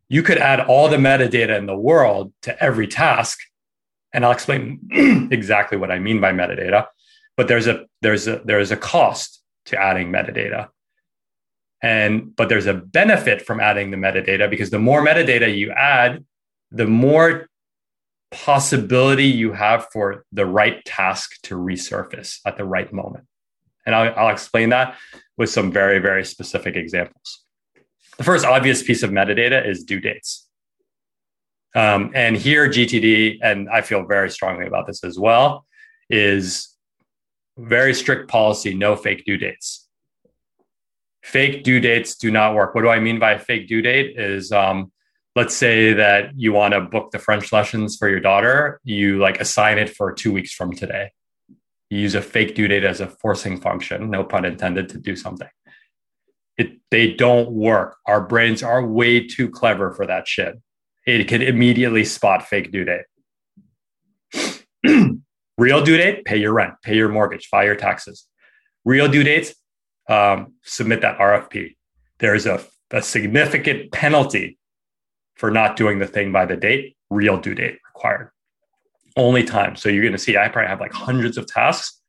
you could add all the metadata in the world to every task. And I'll explain exactly what I mean by metadata. But there's a there's a there's a cost to adding metadata. And but there's a benefit from adding the metadata because the more metadata you add, the more possibility you have for the right task to resurface at the right moment. And I'll, I'll explain that with some very, very specific examples. The first obvious piece of metadata is due dates. Um, and here, GTD, and I feel very strongly about this as well, is very strict policy no fake due dates. Fake due dates do not work. What do I mean by fake due date? Is um, let's say that you want to book the French lessons for your daughter, you like assign it for two weeks from today. You use a fake due date as a forcing function, no pun intended, to do something it they don't work. Our brains are way too clever for that shit. It can immediately spot fake due date. Real due date, pay your rent, pay your mortgage, file your taxes. Real due dates, um, submit that RFP. There's a, a significant penalty for not doing the thing by the date. Real due date required. Only time. So you're going to see, I probably have like hundreds of tasks.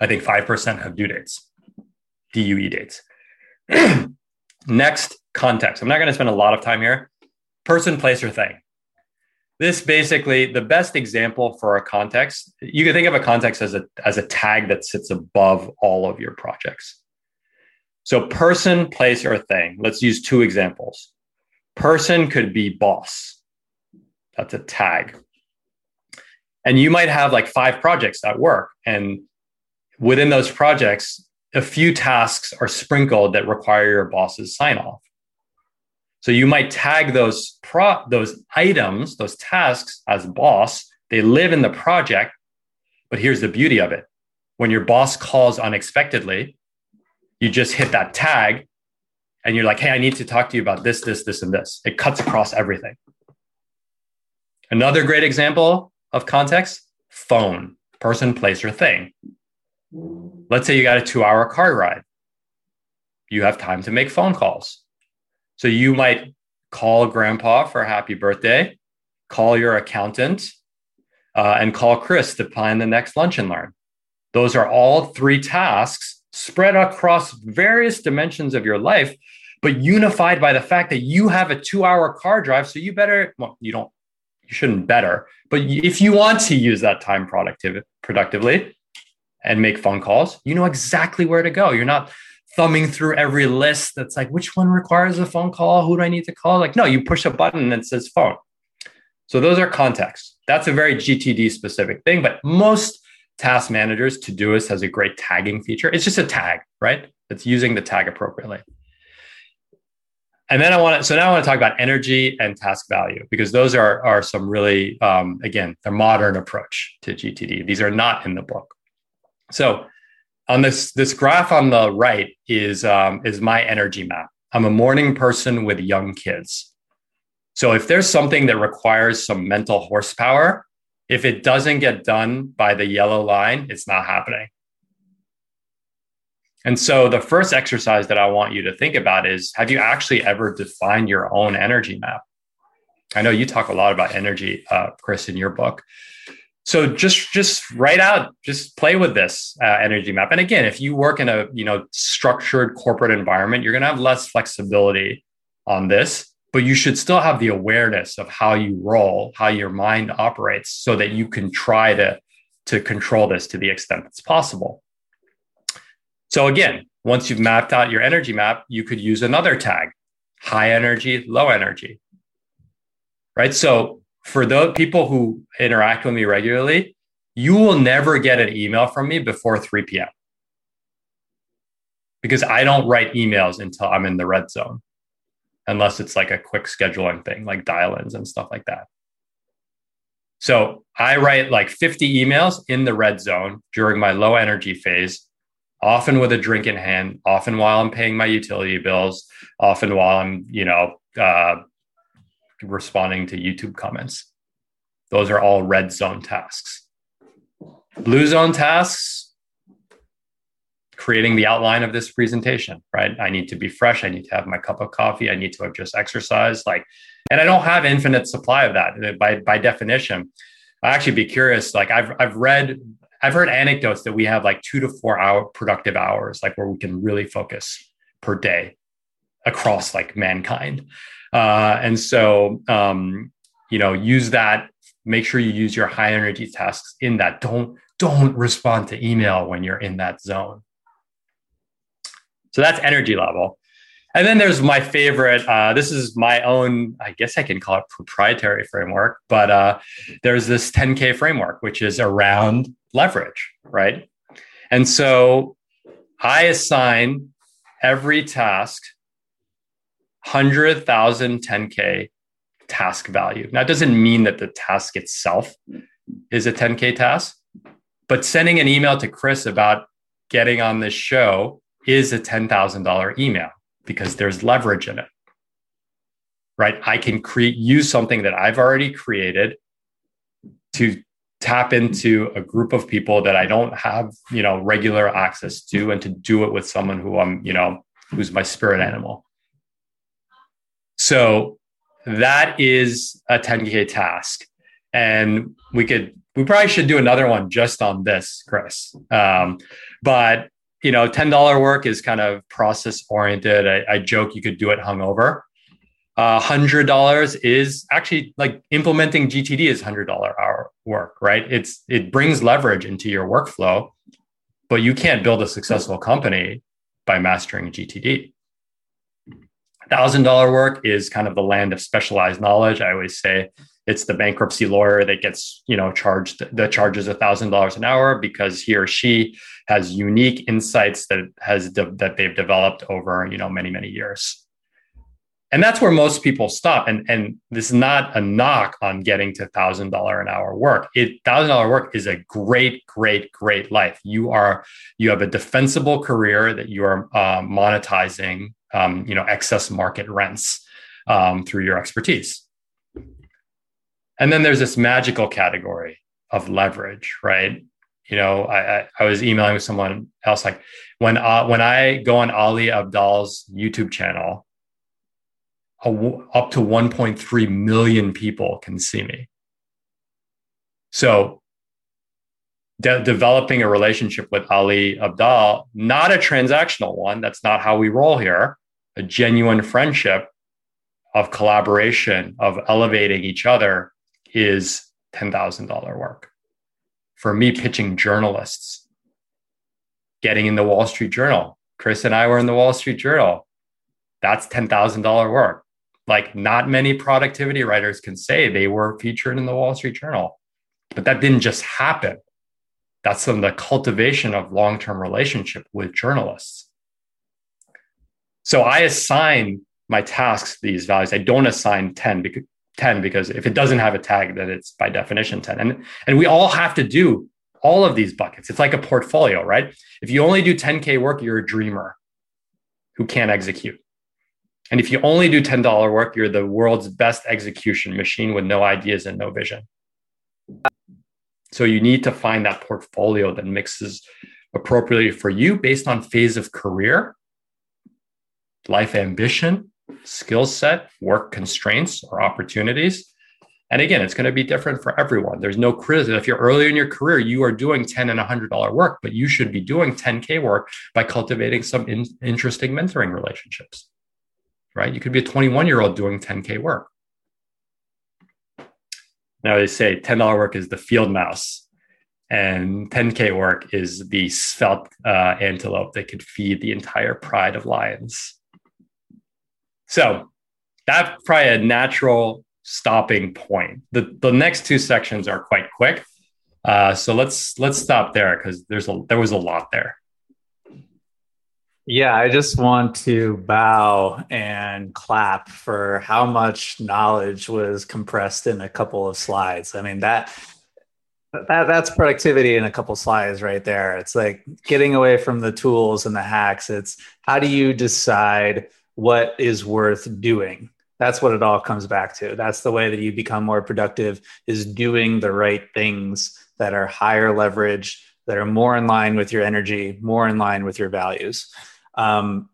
I think 5% have due dates, DUE dates. Next, context. I'm not going to spend a lot of time here. Person, place, or thing. This basically, the best example for a context, you can think of a context as a, as a tag that sits above all of your projects. So, person, place, or thing. Let's use two examples. Person could be boss. That's a tag. And you might have like five projects at work, and within those projects, a few tasks are sprinkled that require your boss's sign off. So you might tag those pro those items, those tasks as boss. They live in the project, but here's the beauty of it. When your boss calls unexpectedly, you just hit that tag and you're like, hey, I need to talk to you about this, this, this, and this. It cuts across everything. Another great example of context phone, person, place, or thing. Let's say you got a two hour car ride. You have time to make phone calls. So you might call grandpa for a happy birthday, call your accountant, uh, and call Chris to plan the next lunch and learn. Those are all three tasks spread across various dimensions of your life, but unified by the fact that you have a two hour car drive. So you better, well, you don't, you shouldn't better, but if you want to use that time productive, productively and make phone calls, you know exactly where to go. You're not thumbing through every list that's like, which one requires a phone call? Who do I need to call? Like, no, you push a button and it says phone. So those are contexts. That's a very GTD specific thing, but most task managers, Todoist has a great tagging feature. It's just a tag, right? It's using the tag appropriately. And then I want to, so now I want to talk about energy and task value because those are, are some really, um, again, the modern approach to GTD. These are not in the book. So on this this graph on the right is um, is my energy map. I'm a morning person with young kids. So if there's something that requires some mental horsepower, if it doesn't get done by the yellow line, it's not happening. And so the first exercise that I want you to think about is have you actually ever defined your own energy map? I know you talk a lot about energy, uh, Chris, in your book so just just write out just play with this uh, energy map. And again if you work in a you know structured corporate environment you're going to have less flexibility on this but you should still have the awareness of how you roll how your mind operates so that you can try to to control this to the extent that's possible. So again once you've mapped out your energy map you could use another tag high energy low energy. Right? So for the people who interact with me regularly, you will never get an email from me before 3 p.m. Because I don't write emails until I'm in the red zone, unless it's like a quick scheduling thing, like dial ins and stuff like that. So I write like 50 emails in the red zone during my low energy phase, often with a drink in hand, often while I'm paying my utility bills, often while I'm, you know, uh, responding to YouTube comments. Those are all red zone tasks. Blue zone tasks, creating the outline of this presentation, right? I need to be fresh. I need to have my cup of coffee. I need to have just exercised. Like, and I don't have infinite supply of that uh, by, by definition. I actually be curious. Like I've, I've read, I've heard anecdotes that we have like two to four hour productive hours, like where we can really focus per day across like mankind. Uh, and so, um, you know, use that. Make sure you use your high energy tasks in that. Don't don't respond to email when you're in that zone. So that's energy level. And then there's my favorite. Uh, this is my own, I guess I can call it proprietary framework, but uh, there's this 10K framework, which is around leverage, right? And so I assign every task 100,000 10K task value. Now, it doesn't mean that the task itself is a 10K task, but sending an email to Chris about getting on this show is a $10,000 email because there's leverage in it. Right? I can create use something that I've already created to tap into a group of people that I don't have, you know, regular access to and to do it with someone who I'm, you know, who's my spirit animal. So that is a 10K task. And we could, we probably should do another one just on this, Chris. Um, but, you know, $10 work is kind of process oriented. I, I joke you could do it hungover. Uh, $100 is actually like implementing GTD is $100 hour work, right? It's, it brings leverage into your workflow, but you can't build a successful company by mastering GTD. Thousand dollar work is kind of the land of specialized knowledge. I always say it's the bankruptcy lawyer that gets you know charged that charges a thousand dollars an hour because he or she has unique insights that has de- that they've developed over you know many many years and that's where most people stop. And and this is not a knock on getting to thousand dollar an hour work. It thousand dollar work is a great great great life. You are you have a defensible career that you are uh, monetizing um, you know excess market rents um, through your expertise. And then there's this magical category of leverage right? You know i i, I was emailing with someone else like when uh, when i go on ali abdaal's youtube channel up to 1.3 million people can see me. So, de- developing a relationship with Ali Abdaal, not a transactional one, that's not how we roll here, a genuine friendship of collaboration, of elevating each other is $10,000 work. For me, pitching journalists, getting in the Wall Street Journal. Chris and I were in the Wall Street Journal. That's $10,000 work like not many productivity writers can say they were featured in the Wall Street Journal. But that didn't just happen. That's from the cultivation of long-term relationship with journalists. So I assign my tasks these values. I don't assign 10 because 10 because if it doesn't have a tag, then it's by definition 10. And, and we all have to do all of these buckets. It's like a portfolio, right? If you only do 10K work, you're a dreamer who can't execute. And if you only do $10 work, you're the world's best execution machine with no ideas and no vision. So you need to find that portfolio that mixes appropriately for you based on phase of career, life ambition, skill set, work constraints or opportunities. And again, it's going to be different for everyone. There's no criticism. If you're early in your career, you are doing 10 and $100 work, but you should be doing 10K work by cultivating some in- interesting mentoring relationships right? You could be a 21 year old doing 10K work. Now they say $10 work is the field mouse and 10K work is the svelte uh, antelope that could feed the entire pride of lions. So that's probably a natural stopping point. The, the next two sections are quite quick. Uh, so let's let's stop there because there's a there was a lot there. Yeah, I just want to bow and clap for how much knowledge was compressed in a couple of slides. I mean that that that's productivity in a couple slides right there. It's like getting away from the tools and the hacks. It's how do you decide what is worth doing? That's what it all comes back to. That's the way that you become more productive is doing the right things that are higher leverage, that are more in line with your energy, more in line with your values. Um,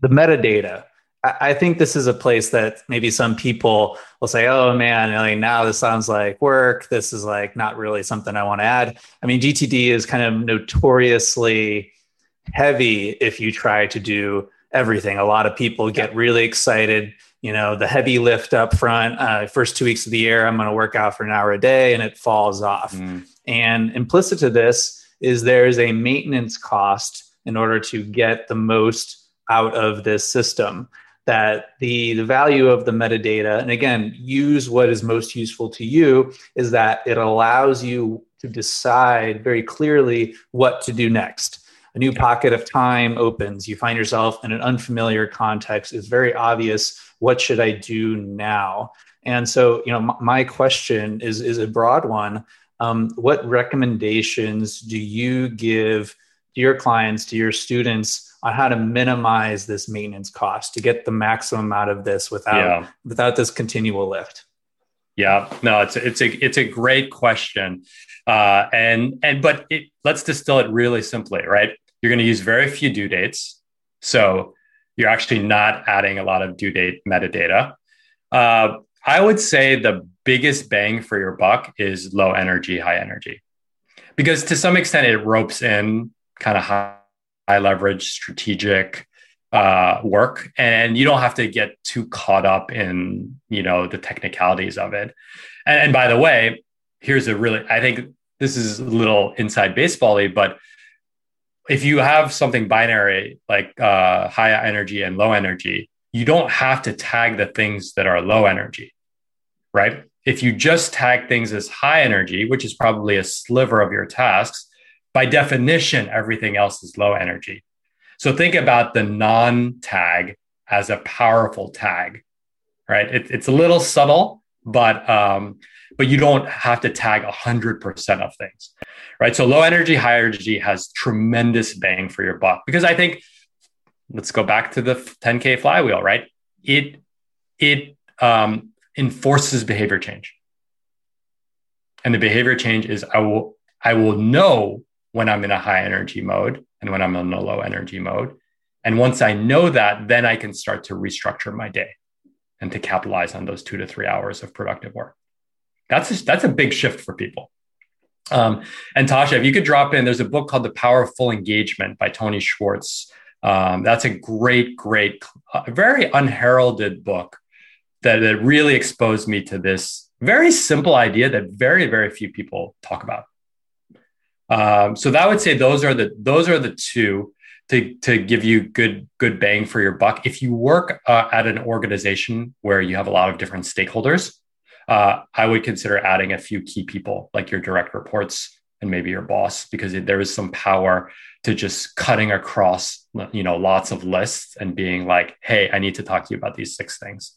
the metadata. I, I think this is a place that maybe some people will say, "Oh man, mean, now this sounds like work. This is like not really something I want to add." I mean, GTD is kind of notoriously heavy if you try to do everything. A lot of people get really excited. You know, the heavy lift up front, uh, first two weeks of the year, I'm going to work out for an hour a day, and it falls off. Mm. And implicit to this is there is a maintenance cost in order to get the most out of this system that the, the value of the metadata and again use what is most useful to you is that it allows you to decide very clearly what to do next. A new pocket of time opens. You find yourself in an unfamiliar context. It's very obvious what should i do now? And so you know m- my question is is a broad one. Um, what recommendations do you give your clients, to your students on how to minimize this maintenance cost to get the maximum out of this without yeah. without this continual lift? Yeah, no, it's a, it's a it's a great question, uh, and and but it, let's distill it really simply, right? You're going to use very few due dates, so you're actually not adding a lot of due date metadata. Uh, I would say the biggest bang for your buck is low energy, high energy, because to some extent it ropes in kind of high, high leverage strategic uh, work. And you don't have to get too caught up in you know the technicalities of it. And, and by the way here's a really i think this is a little inside basebally but if you have something binary like uh, high energy and low energy you don't have to tag the things that are low energy right? If you just tag things as high energy, which is probably a sliver of your tasks, by definition, everything else is low energy. So think about the non tag as a powerful tag, right? It, it's a little subtle, but um, but you don't have to tag 100% of things, right? So low energy, high energy has tremendous bang for your buck because I think let's go back to the 10k flywheel, right? It it um, enforces behavior change, and the behavior change is I will I will know when I'm in a high energy mode and when I'm in a low energy mode. And once I know that, then I can start to restructure my day and to capitalize on those two to three hours of productive work. That's a, that's a big shift for people. Um, and Tasha, if you could drop in, there's a book called The Power of Full Engagement by Tony Schwartz. Um, that's a great, great, uh, very unheralded book that, that really exposed me to this very simple idea that very, very few people talk about. Um, so that would say those are the those are the two to to give you good good bang for your buck. If you work uh, at an organization where you have a lot of different stakeholders, uh, I would consider adding a few key people like your direct reports and maybe your boss because there is some power to just cutting across you know lots of lists and being like hey i need to talk to you about these six things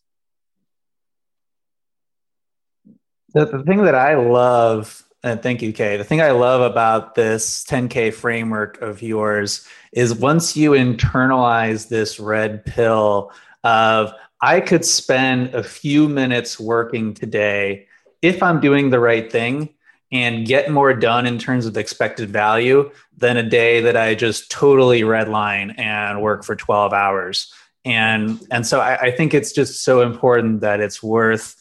the, the thing that i love and thank you Khe the thing i love about this 10k framework of yours is once you internalize this red pill of I could spend a few minutes working today if I'm doing the right thing and get more done in terms of expected value than a day that I just totally redline and work for 12 hours. And and so I, I think it's just so important that it's worth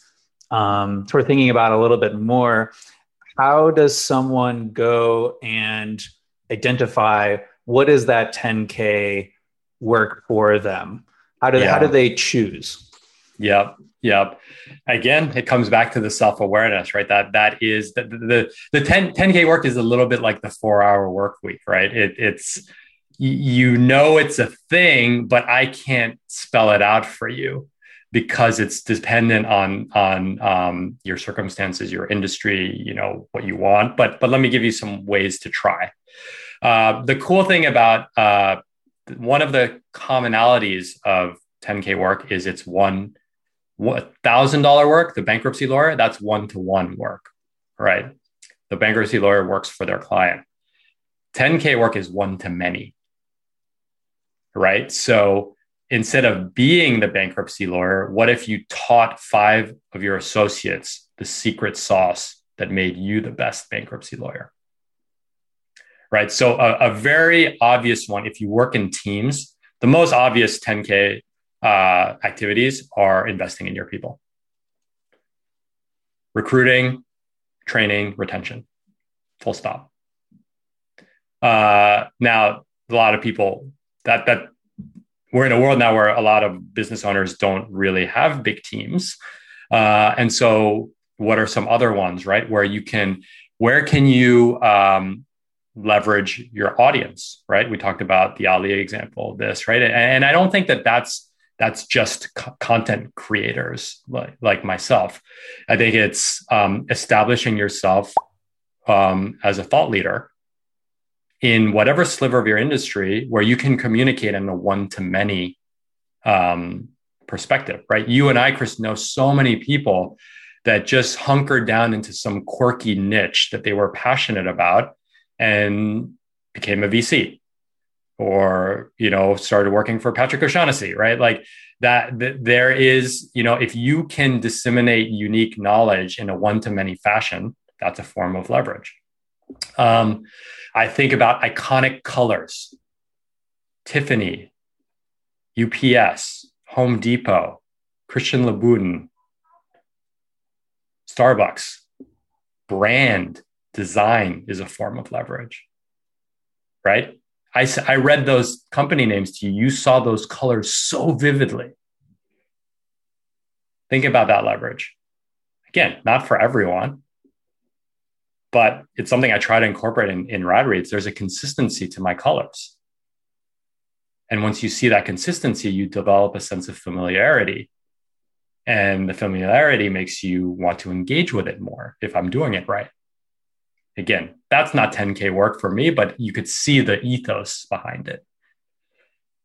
um, worth thinking about a little bit more. How does someone go and identify what is that 10k work for them? How do yeah. how do they choose? Yep. Yep. Again, it comes back to the self-awareness, right? That that is the the, the 10, 10K work is a little bit like the four-hour work week, right? It, it's you know it's a thing, but I can't spell it out for you because it's dependent on on um, your circumstances, your industry, you know what you want. But but let me give you some ways to try. Uh, the cool thing about uh, one of the commonalities of 10K work is it's one thousand dollar work. The bankruptcy lawyer, that's one to one work, right? The bankruptcy lawyer works for their client. 10K work is one to many, right? So instead of being the bankruptcy lawyer, what if you taught five of your associates the secret sauce that made you the best bankruptcy lawyer? Right. So, a, a very obvious one, if you work in teams, the most obvious 10K uh, activities are investing in your people recruiting training retention full stop uh, now a lot of people that that we're in a world now where a lot of business owners don't really have big teams. Uh, and so what are some other ones right? Where you can where can you um, leverage your audience right? We talked about the ali example of this right? And, and i don't think that that's that's just co- content creators like, like myself. I think it's um, establishing yourself um, as a thought leader in whatever sliver of your industry where you can communicate in a one to many um, perspective, right? You and I, Chris, know so many people that just hunkered down into some quirky niche that they were passionate about and became a VC or you know started working for patrick o'shaughnessy right like that, that there is you know if you can disseminate unique knowledge in a one-to-many fashion that's a form of leverage um, i think about iconic colors tiffany ups home depot christian louboutin starbucks brand design is a form of leverage right I, I read those company names to you. You saw those colors so vividly. Think about that leverage. Again, not for everyone, but it's something I try to incorporate in, in RadReads. There's a consistency to my colors. And once you see that consistency, you develop a sense of familiarity. And the familiarity makes you want to engage with it more if I'm doing it right. Again, that's not 10K work for me, but you could see the ethos behind it.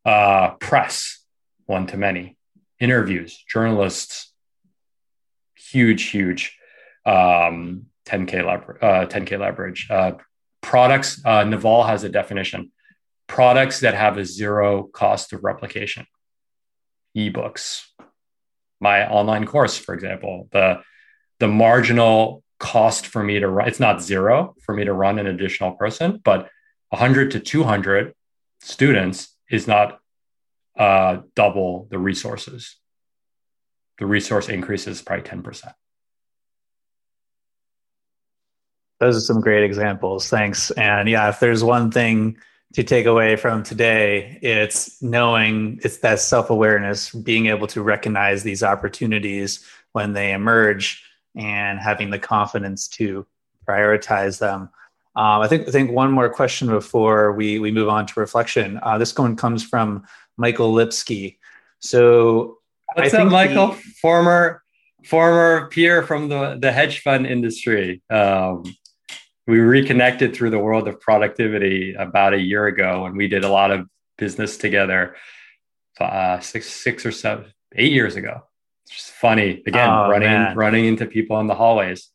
Uh, press, one to many, interviews, journalists, huge, huge um, 10K, lever- uh, 10K leverage. Uh, products, uh, Naval has a definition products that have a zero cost of replication, ebooks, my online course, for example, the, the marginal cost for me to run, it's not zero for me to run an additional person, but 100 to 200 students is not uh, double the resources. The resource increases probably 10%. Those are some great examples. Thanks. And yeah, if there's one thing to take away from today, it's knowing it's that self awareness, being able to recognize these opportunities when they emerge and having the confidence to prioritize them. Um, I think I think one more question before we we move on to reflection. Uh, this one comes from Michael Lipsky. So, what's up, Michael? He, former former peer from the the hedge fund industry. Um, we reconnected through the world of productivity about a year ago, and we did a lot of business together. Uh, six six or seven eight years ago. It's just funny again, oh, running man. running into people in the hallways.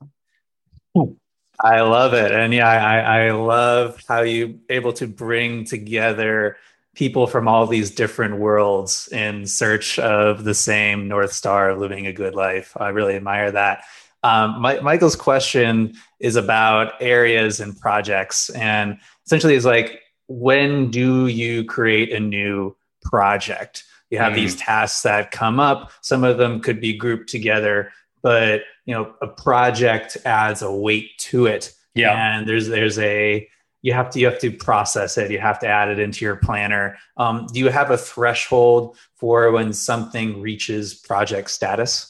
I love it, and yeah, I, I love how you able to bring together people from all these different worlds in search of the same north star of living a good life. I really admire that. Um, my, Michael's question is about areas and projects, and essentially is like, when do you create a new project? You have mm. these tasks that come up. Some of them could be grouped together, but you know, a project adds a weight to it. Yeah. And there's there's a you have to you have to process it. You have to add it into your planner. Um, do you have a threshold for when something reaches project status?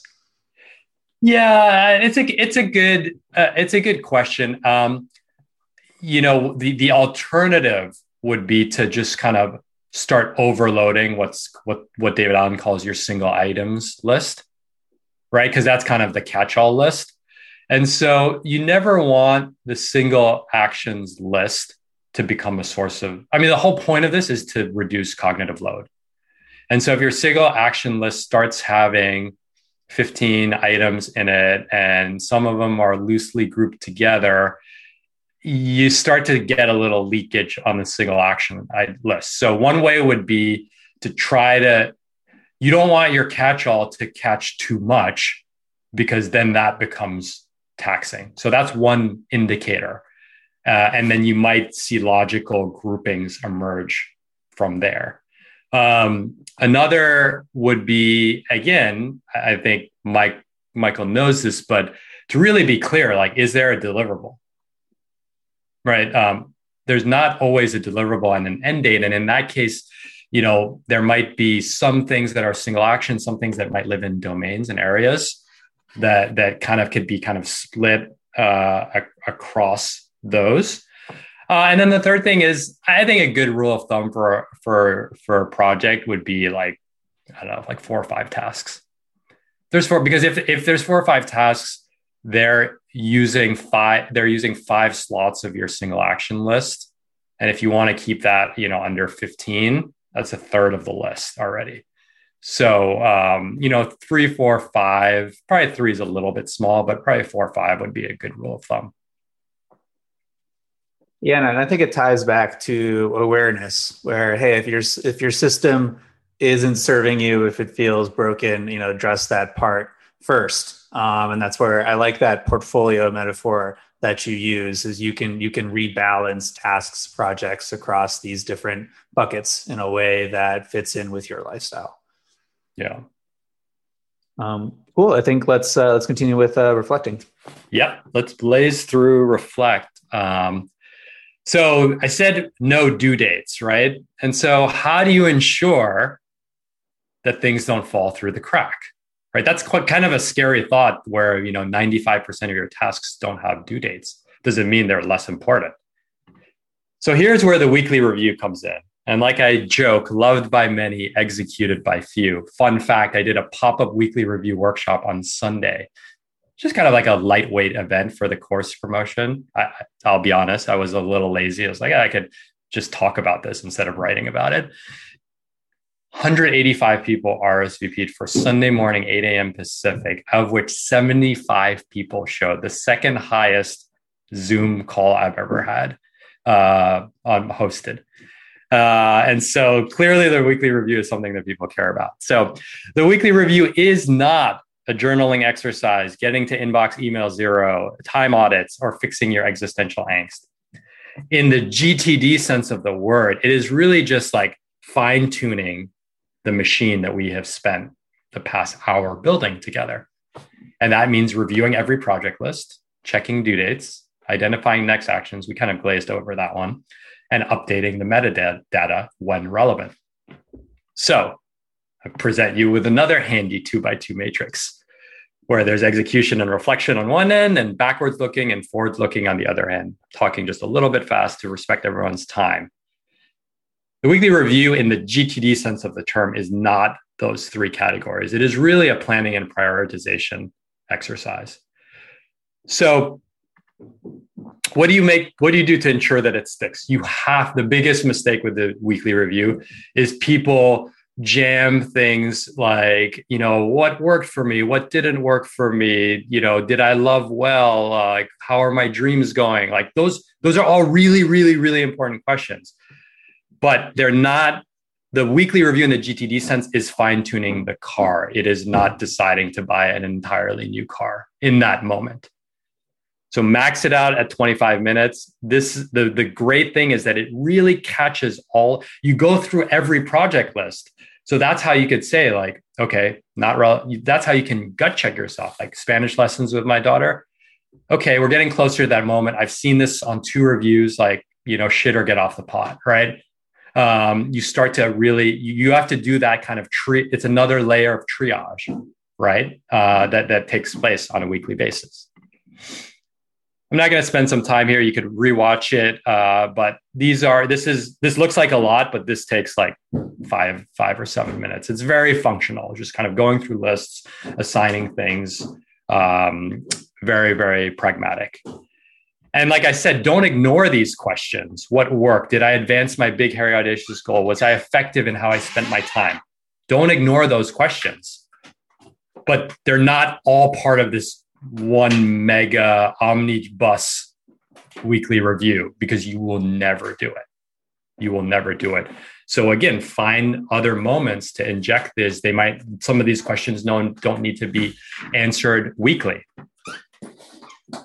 Yeah, it's a it's a good uh, it's a good question. Um, you know, the the alternative would be to just kind of start overloading what's what what David Allen calls your single items list, right? Because that's kind of the catch-all list. And so you never want the single actions list to become a source of I mean the whole point of this is to reduce cognitive load. And so if your single action list starts having 15 items in it and some of them are loosely grouped together, you start to get a little leakage on the single action list. So one way would be to try to you don't want your catch all to catch too much because then that becomes taxing. So that's one indicator. Uh, and then you might see logical groupings emerge from there. Um, another would be again, I think Mike Michael knows this, but to really be clear, like, is there a deliverable? right? Um, there's not always a deliverable and an end date. And in that case, you know, there might be some things that are single action, some things that might live in domains and areas that that kind of could be kind of split uh, ac- across those. Uh, and then the third thing is, I think a good rule of thumb for for for a project would be like I don't know, like four or five tasks. There's four because if if there's four or five tasks, they're using five they're using five slots of your single action list. And if you want to keep that you know under 15 that's a third of the list already. So um, you know three four five probably three is a little bit small but probably four or five would be a good rule of thumb yeah and i think it ties back to awareness where hey if your if your system isn't serving you if it feels broken you know address that part first. Um, and that's where i like that portfolio metaphor that you use is you can you can rebalance tasks projects across these different buckets in a way that fits in with your lifestyle. Yeah. Um, cool. I think let's uh, let's continue with uh, reflecting. Yeah let's blaze through reflect. Um, so i said no due dates right and so how do you ensure that things don't fall through the crack right? That's quite kind of a scary thought where, you know, 95% of your tasks don't have due dates. Does it mean they're less important? So here's where the weekly review comes in, And like I joke, loved by many, executed by few. Fun fact I did a pop up weekly review workshop on Sunday, just kind of like a lightweight event for the course promotion. I, will be honest, I was a little lazy. I was like, I could just talk about this instead of writing about it. 185 people RSVP'd for Sunday morning, 8 a.m. Pacific, of which 75 people showed the second highest Zoom call I've ever had uh, on hosted. Uh, and so clearly the weekly review is something that people care about. So the weekly review is not a journaling exercise, getting to inbox email zero, time audits, or fixing your existential angst. In the GTD sense of the word, it is really just like fine tuning the machine that we have spent the past hour building together. And that means reviewing every project list, checking due dates, identifying next actions. We kind of glazed over that one and updating the metadata when relevant. So I present you with another handy two by two matrix where there's execution and reflection on one end and backwards looking and forwards looking on the other end, talking just a little bit fast to respect everyone's time. The weekly review in the GTD sense of the term is not those three categories. It is really a planning and prioritization exercise. So what do you make what do you do to ensure that it sticks you have the biggest mistake with the weekly review is people jam things like you know what worked for me what didn't work for me you know did i love well uh, like how are my dreams going like those those are all really really really important questions but they're not the weekly review in the gtd sense is fine tuning the car it is not deciding to buy an entirely new car in that moment so max it out at 25 minutes. This the the great thing is that it really catches all. You go through every project list. So that's how you could say like, okay, not real. That's how you can gut check yourself. Like Spanish lessons with my daughter. Okay, we're getting closer to that moment. I've seen this on two reviews. Like you know, shit or get off the pot, right? Um, you start to really you have to do that kind of tree. It's another layer of triage, right? Uh, that that takes place on a weekly basis. I'm not going to spend some time here. You could rewatch it, uh, but these are this is this looks like a lot, but this takes like five five or seven minutes. It's very functional, just kind of going through lists, assigning things. Um, very very pragmatic. And like I said, don't ignore these questions. What worked? Did I advance my big, hairy, audacious goal? Was I effective in how I spent my time? Don't ignore those questions. But they're not all part of this one mega omnibus weekly review because you will never do it. You will never do it. So again, find other moments to inject this. They might some of these questions don't need to be answered weekly.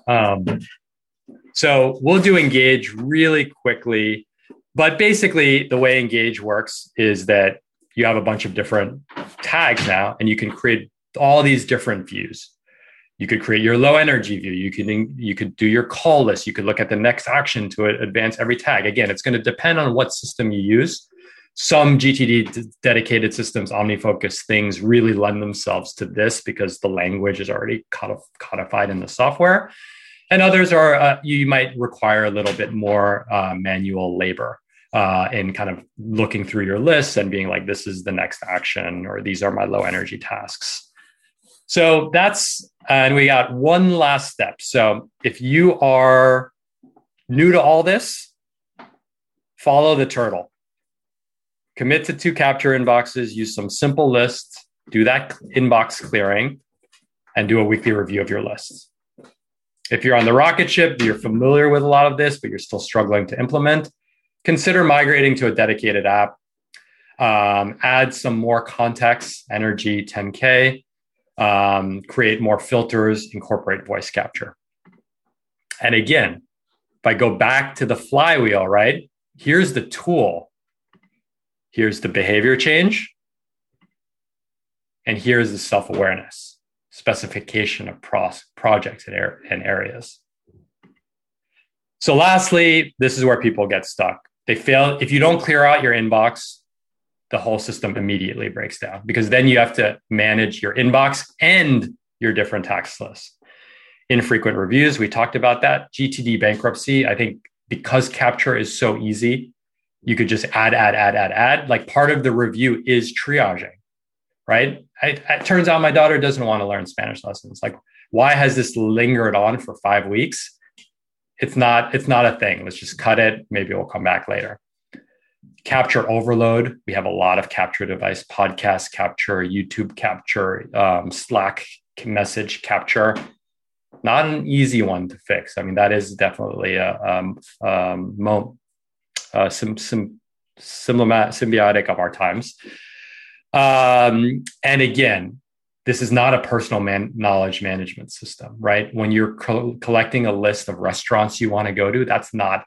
Um, so we'll do engage really quickly, but basically the way engage works is that you have a bunch of different tags now, and you can create all these different views you could create your low energy view. You can you could do your call list. You could look at the next action to advance every tag. Again it's going to depend on what system you use. Some gtd dedicated systems omnifocus things really lend themselves to this because the language is already codified in the software. And others are uh, you might require a little bit more uh, manual labor uh, in kind of looking through your lists and being like this is the next action or these are my low energy tasks so that's, and we got one last step. So if you are new to all this, follow the turtle. Commit to two capture inboxes, use some simple lists, do that inbox clearing, and do a weekly review of your lists. If you're on the rocket ship, you're familiar with a lot of this, but you're still struggling to implement, consider migrating to a dedicated app. Um, add some more context, energy 10K, um, create more filters, incorporate voice capture. And again, if I go back to the flywheel, right? Here's the tool. Here's the behavior change. And here's the self awareness, specification of pros- projects and, er- and areas. So, lastly, this is where people get stuck. They fail. If you don't clear out your inbox, the whole system immediately breaks down because then you have to manage your inbox and your different tax lists. Infrequent reviews, we talked about that. GTD bankruptcy, I think because capture is so easy, you could just add, add, add, add, add. Like part of the review is triaging, right? it turns out my daughter doesn't want to learn Spanish lessons. Like, why has this lingered on for five weeks? It's not. It's not a thing. Let's just cut it. Maybe we'll come back later. Capture overload. We have a lot of capture device, podcast capture, YouTube capture, um, Slack message capture. Not an easy one to fix. I mean, that is definitely a mo- uh, some some symbiotic of our times. Um, and again, this is not a personal man- knowledge management system, right? When you're co- collecting a list of restaurants you want to go to, that's not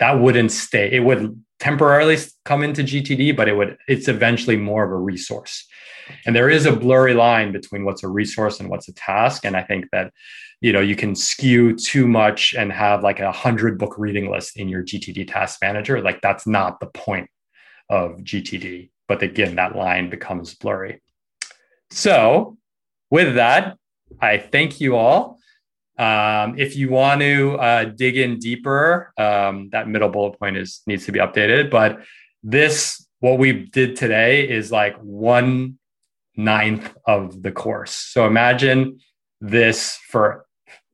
that wouldn't stay. It would temporarily come into GTD, but it would it's eventually more of a resource. And there is a blurry line between what's a resource and what's a task. And I think that you know you can skew too much and have like a hundred book reading list in your GTD task manager. Like that's not the point of GTD. But again, that line becomes blurry. So, with that, I thank you all. Um, if you want to uh, dig in deeper, um, that middle bullet point is needs to be updated. But this, what we did today, is like one ninth of the course. So imagine this for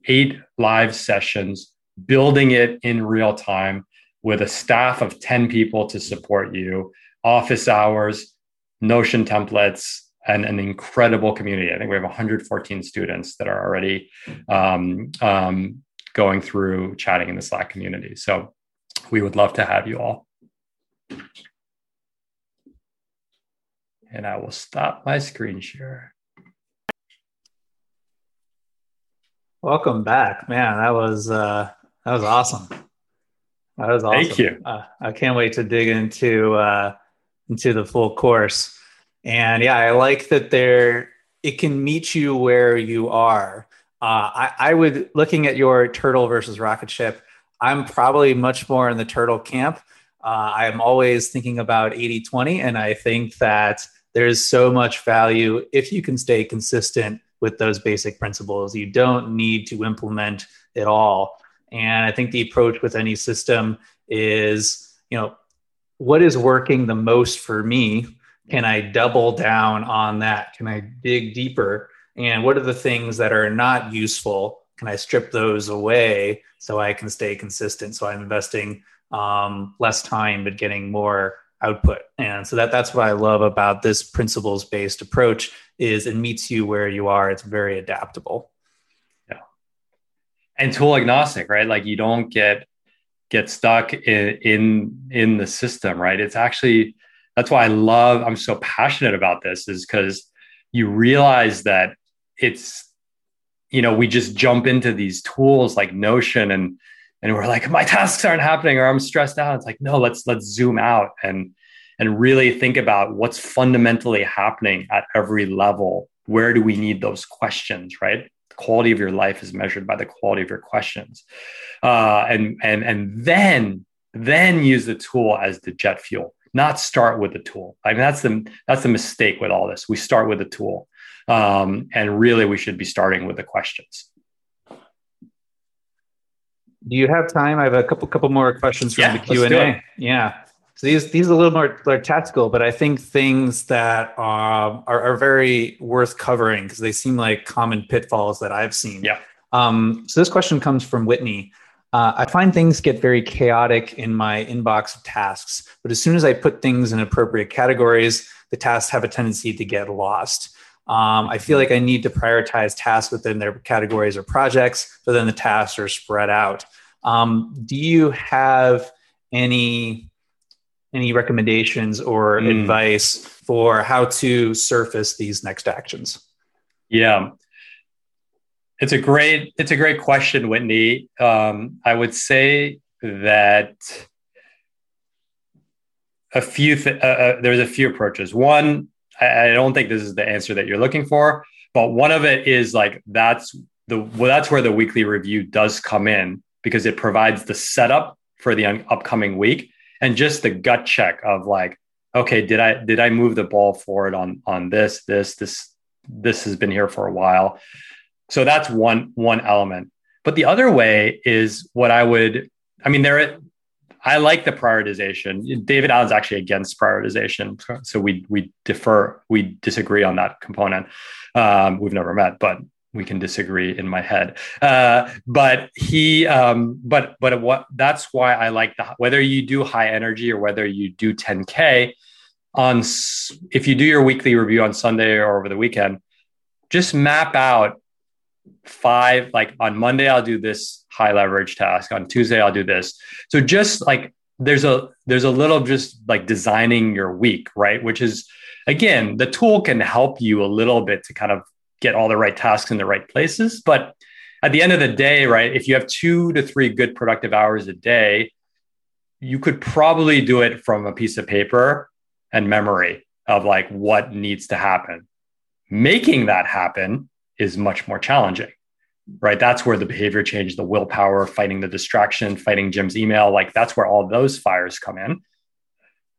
eight live sessions, building it in real time with a staff of 10 people to support you office hours, Notion templates, and an incredible community. I think we have 114 students that are already um, um, going through chatting in the Slack community. So we would love to have you all. And I will stop my screen share. Welcome back, man. That was uh, that was awesome. That was awesome. Thank you. Uh, I can't wait to dig into uh, into the full course. And yeah, I like that there it can meet you where you are. Uh, I, I would looking at your turtle versus rocket ship. I'm probably much more in the turtle camp. Uh, I'm always thinking about 80 20, and I think that there's so much value if you can stay consistent with those basic principles. You don't need to implement it all. And I think the approach with any system is, you know, what is working the most for me? Can I double down on that? Can I dig deeper? And what are the things that are not useful? Can I strip those away so I can stay consistent? So I'm investing um, less time but getting more output. And so that that's what I love about this principles based approach is it meets you where you are. It's very adaptable. Yeah. And tool agnostic, right? Like you don't get get stuck in in in the system right it's actually that's why i love i'm so passionate about this is because you realize that it's you know we just jump into these tools like notion and and we're like my tasks aren't happening or i'm stressed out. It's like no let's let's zoom out and and really think about what's fundamentally happening at every level. Where do we need those questions right? The quality of your life is measured by the quality of your questions. Uh, and and and then then use the tool as the jet fuel not start with the tool. I mean that's the that's the mistake with all this. We start with the tool um, and really we should be starting with the questions. Do you have time? I have a couple couple more questions from yeah, the q&a yeah. So these these are a little more like tactical, but I think things that um, are, are very worth covering because they seem like common pitfalls that I've seen. Yeah. Um, so this question comes from Whitney. Uh, I find things get very chaotic in my inbox of tasks, but as soon as I put things in appropriate categories, the tasks have a tendency to get lost. Um, I feel like I need to prioritize tasks within their categories or projects, but then the tasks are spread out. Um, do you have any any recommendations or mm. advice for how to surface these next actions? Yeah. It's a great it's a great question, Whitney. Um, I would say that a few th- uh, uh, there's a few approaches. One, I, I don't think this is the answer that you're looking for, but one of it is like that's the well, that's where the weekly review does come in because it provides the setup for the un- upcoming week and just the gut check of like okay did i did i move the ball forward on on this this this this has been here for a while so that's one one element but the other way is what i would i mean there I like the prioritization. David Allen's actually against prioritization, so we we defer, we disagree on that component. Um, we've never met, but we can disagree in my head. Uh, but he, um, but but what that's why I like the whether you do high energy or whether you do 10k on if you do your weekly review on Sunday or over the weekend, just map out five like on monday i'll do this high leverage task. On tuesday i'll do this. So just like there's a there's a little just like designing your week right? Which is again the tool can help you a little bit to kind of get all the right tasks in the right places. But at the end of the day right if you have two to three good productive hours a day you could probably do it from a piece of paper and memory of like what needs to happen. Making that happen is much more challenging right? That's where the behavior change the willpower fighting the distraction fighting jim's email like that's where all those fires come in.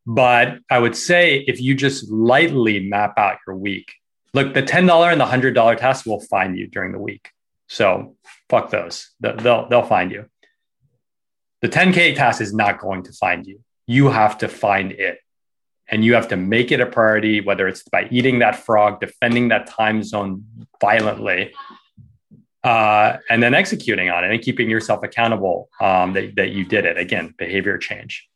But i would say if you just lightly map out your week look the $10 and the $100 tasks will find you during the week. So fuck those. They'll, they'll find you. The 10k task is not going to find you. You have to find it and you have to make it a priority, whether it's by eating that frog, defending that time zone violently, uh, and then executing on it and keeping yourself accountable um, that, that you did it. Again, behavior change.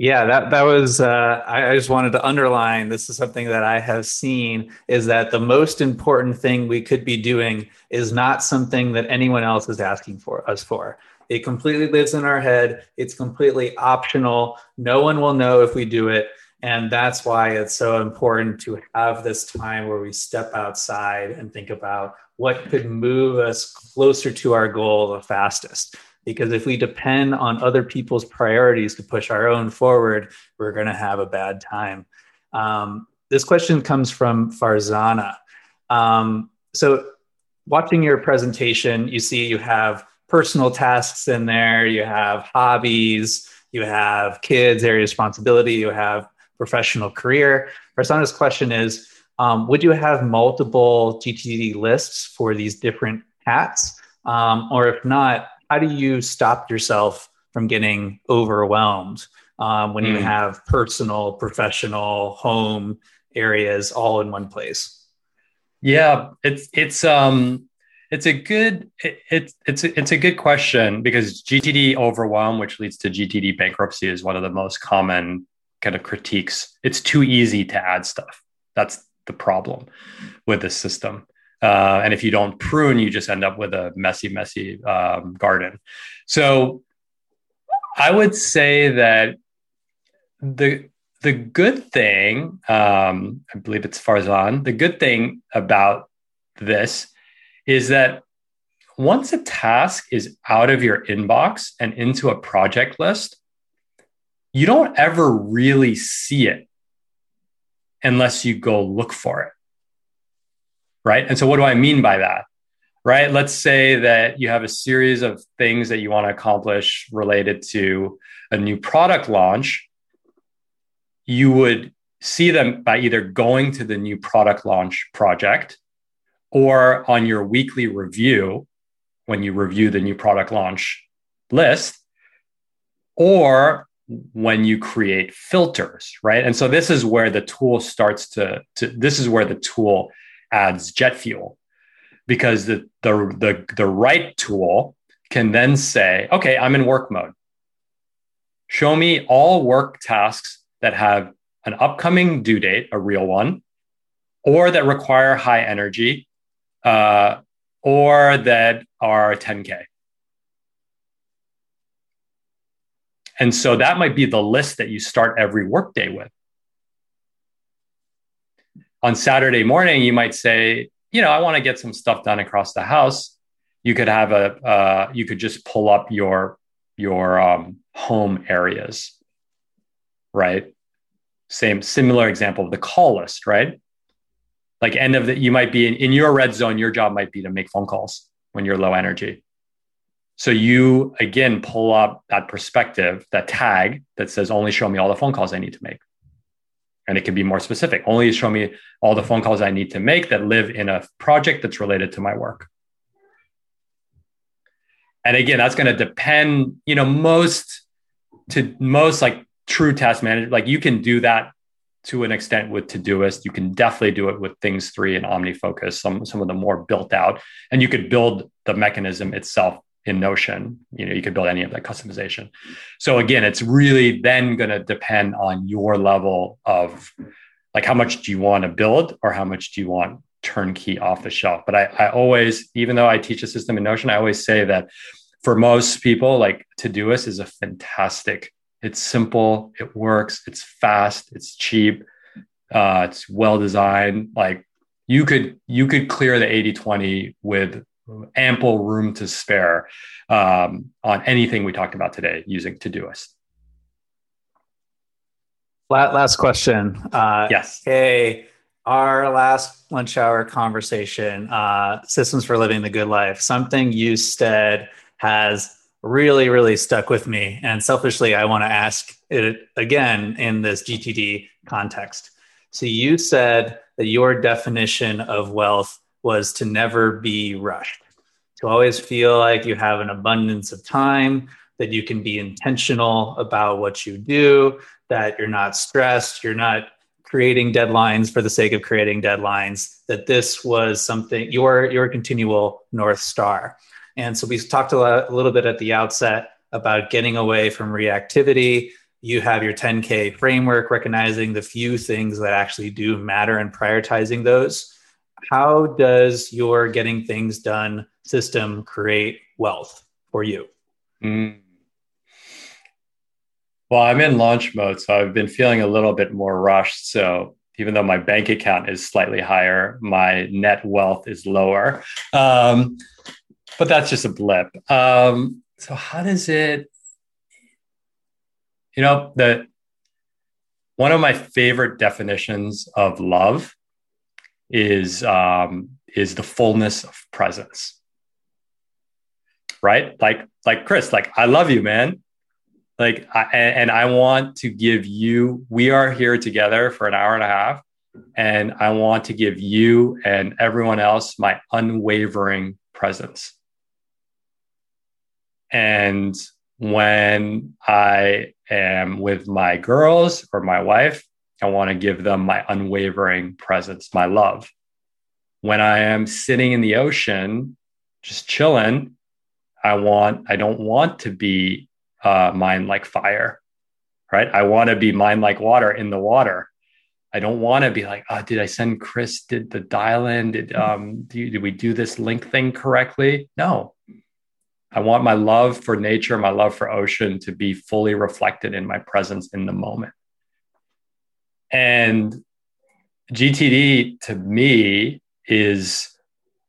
Yeah, that that was. Uh, I, I just wanted to underline. This is something that I have seen is that the most important thing we could be doing is not something that anyone else is asking for us for. It completely lives in our head. It's completely optional. No one will know if we do it. And that's why it's so important to have this time where we step outside and think about what could move us closer to our goal the fastest. Because if we depend on other people's priorities to push our own forward, we're going to have a bad time. Um, this question comes from Farzana. Um, so, watching your presentation, you see you have personal tasks in there, you have hobbies, you have kids, area responsibility, you have professional career. Farzana's question is um, Would you have multiple GTD lists for these different hats? Um, or if not, how do you stop yourself from getting overwhelmed um, when mm. you hmm. have personal, professional, home areas all in one place? Yeah, it's it's um it's a good it, it, it's a, it's a good question because GTD overwhelm, which leads to GTD bankruptcy, is one of the most common kind of critiques. It's too easy to add stuff. That's the problem with the system. Uh, and if you don't prune, you just end up with a messy, messy um, garden. So I would say that the the good thing, um, I believe it's Farzan, the good thing about this is that once a task is out of your inbox and into a project list, you don't ever really see it unless you go look for it. Right. And so, what do I mean by that? Right. Let's say that you have a series of things that you want to accomplish related to a new product launch. You would see them by either going to the new product launch project or on your weekly review when you review the new product launch list, or when you create filters, right? And so this is where the tool starts to, to this is where the tool adds jet fuel because the, the, the, the right tool can then say, okay, I'm in work mode. Show me all work tasks that have an upcoming due date, a real one, or that require high energy uh, or that are 10K. And so that might be the list that you start every workday with. On Saturday morning, you might say, you know, I want to get some stuff done across the house. You could have a, uh, you could just pull up your your um, home areas, right? Same similar example of the call list, right? Like end of the you might be in, in your red zone your job might be to make phone calls when you're low energy. So you again pull up that perspective that tag that says only show me all the phone calls i need to make. And it can be more specific. Only show me all the phone calls i need to make that live in a project that's related to my work. And again, that's going to depend, you know, most to most like true task manager like you can do that to an extent with Todoist. You can definitely do it with Things Three and OmniFocus, some some of the more built out, and you could build the mechanism itself in Notion. You know, you could build any of that customization. So again, it's really then going to depend on your level of like how much do you want to build or how much do you want turnkey off the shelf. But I, I always, even though I teach a system in Notion, I always say that for most people, like Todoist is a fantastic. It's simple, it works, it's fast, it's cheap, uh, it's well designed. Like you could you could clear the 80-20 with ample room to spare um, on anything we talked about today using Todoist. Flat last question. Uh, yes. Hey, our last lunch hour conversation, uh, Systems for Living the Good Life, something you said has really, really stuck with me. And selfishly, I want to ask it again in this GTD context. So you said that your definition of wealth was to never be rushed, to always feel like you have an abundance of time, that you can be intentional about what you do, that you're not stressed, you're not creating deadlines for the sake of creating deadlines, that this was something your your continual north star. And so we talked a, lot, a little bit at the outset about getting away from reactivity. You have your 10K framework, recognizing the few things that actually do matter and prioritizing those. How does your getting things done system create wealth for you? Mm. Well, I'm in launch mode, so I've been feeling a little bit more rushed. So even though my bank account is slightly higher, my net wealth is lower. Um, but that's just a blip. Um, so how does it? You know, the one of my favorite definitions of love is um, is the fullness of presence. Right, like like Chris, like I love you, man. Like, I, and I want to give you. We are here together for an hour and a half, and I want to give you and everyone else my unwavering presence. And when I am with my girls or my wife, I want to give them my unwavering presence, my love. When I am sitting in the ocean, just chilling, I want, I don't want to be uh, mind like fire, right? I want to be mind like water in the water. I don't want to be like, oh, did I send Chris? Did the dial in? Did um, did, did we do this link thing correctly? No, I want my love for nature, my love for ocean to be fully reflected in my presence in the moment. And GTD to me is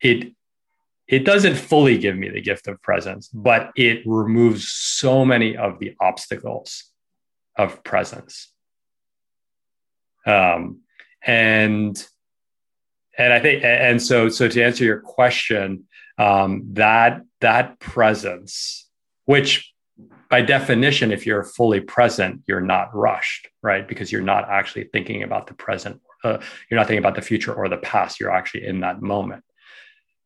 it it doesn't fully give me the gift of presence, but it removes so many of the obstacles of presence. Um, and and I think and so so to answer your question, um, that that presence, which by definition, if you're fully present, you're not rushed, right? Because you're not actually thinking about the present. Uh, you're not thinking about the future or the past. You're actually in that moment.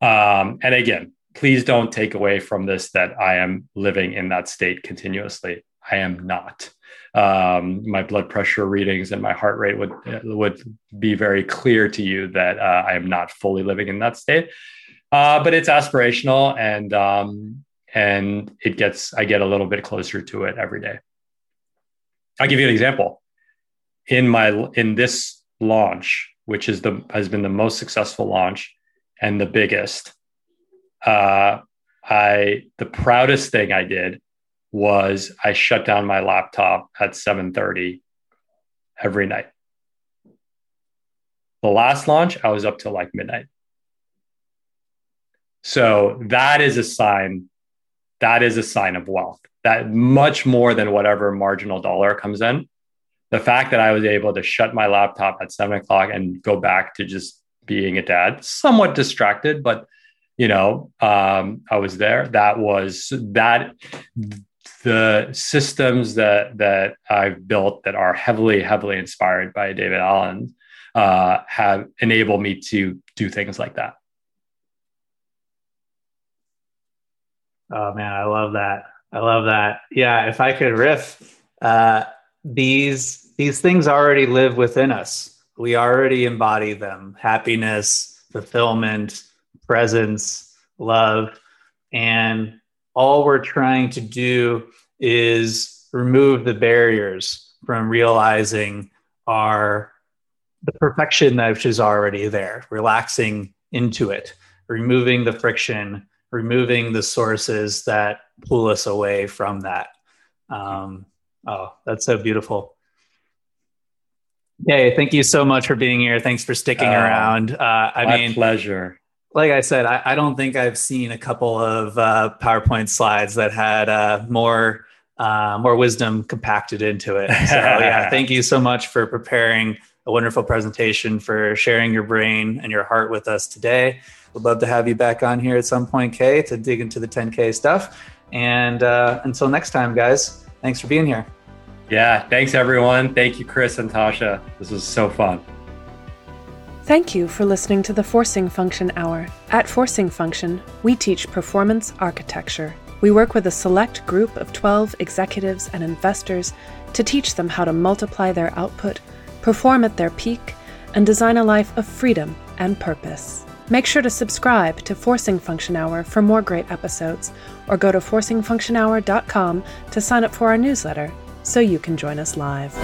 Um, and again, please don't take away from this that I am living in that state continuously. I am not. Um, my blood pressure readings and my heart rate would would be very clear to you that uh, I am not fully living in that state. Uh, but it's aspirational and um, and it gets I get a little bit closer to it every day. I'll give you an example. In my in this launch, which is the has been the most successful launch and the biggest, uh, I the proudest thing I did was I shut down my laptop at 7:30 every night. The last launch, I was up till like midnight. So that is a sign. That is a sign of wealth. That much more than whatever marginal dollar comes in. The fact that I was able to shut my laptop at seven o'clock and go back to just being a dad, somewhat distracted, but you know, um, I was there. That was that the systems that that I've built that are heavily, heavily inspired by David Allen uh, have enabled me to do things like that. Oh man, I love that. I love that. Yeah, if I could riff, uh, these these things already live within us. We already embody them: happiness, fulfillment, presence, love, and all we're trying to do is remove the barriers from realizing our the perfection that is already there, relaxing into it, removing the friction, removing the sources that pull us away from that. Um, oh, that's so beautiful. Hey, thank you so much for being here. Thanks for sticking uh, around. Uh, I my mean, pleasure. Like I said, I, I, don't think I've seen a couple of uh, PowerPoint slides that had uh, more uh, more wisdom compacted into it. So yeah, thank you so much for preparing a wonderful presentation, for sharing your brain and your heart with us today. We'd love to have you back on here at some point, Khe, to dig into the 10K stuff. And uh, until next time, guys, thanks for being here. Yeah, thanks everyone. Thank you, Chris and Tasha. This was so fun. Thank you for listening to the Forcing Function Hour. At Forcing Function, we teach performance architecture. We work with a select group of 12 executives and investors to teach them how to multiply their output perform at their peak, and design a life of freedom and purpose. Make sure to subscribe to Forcing Function Hour for more great episodes, or go to forcingfunctionhour.com to sign up for our newsletter so you can join us live.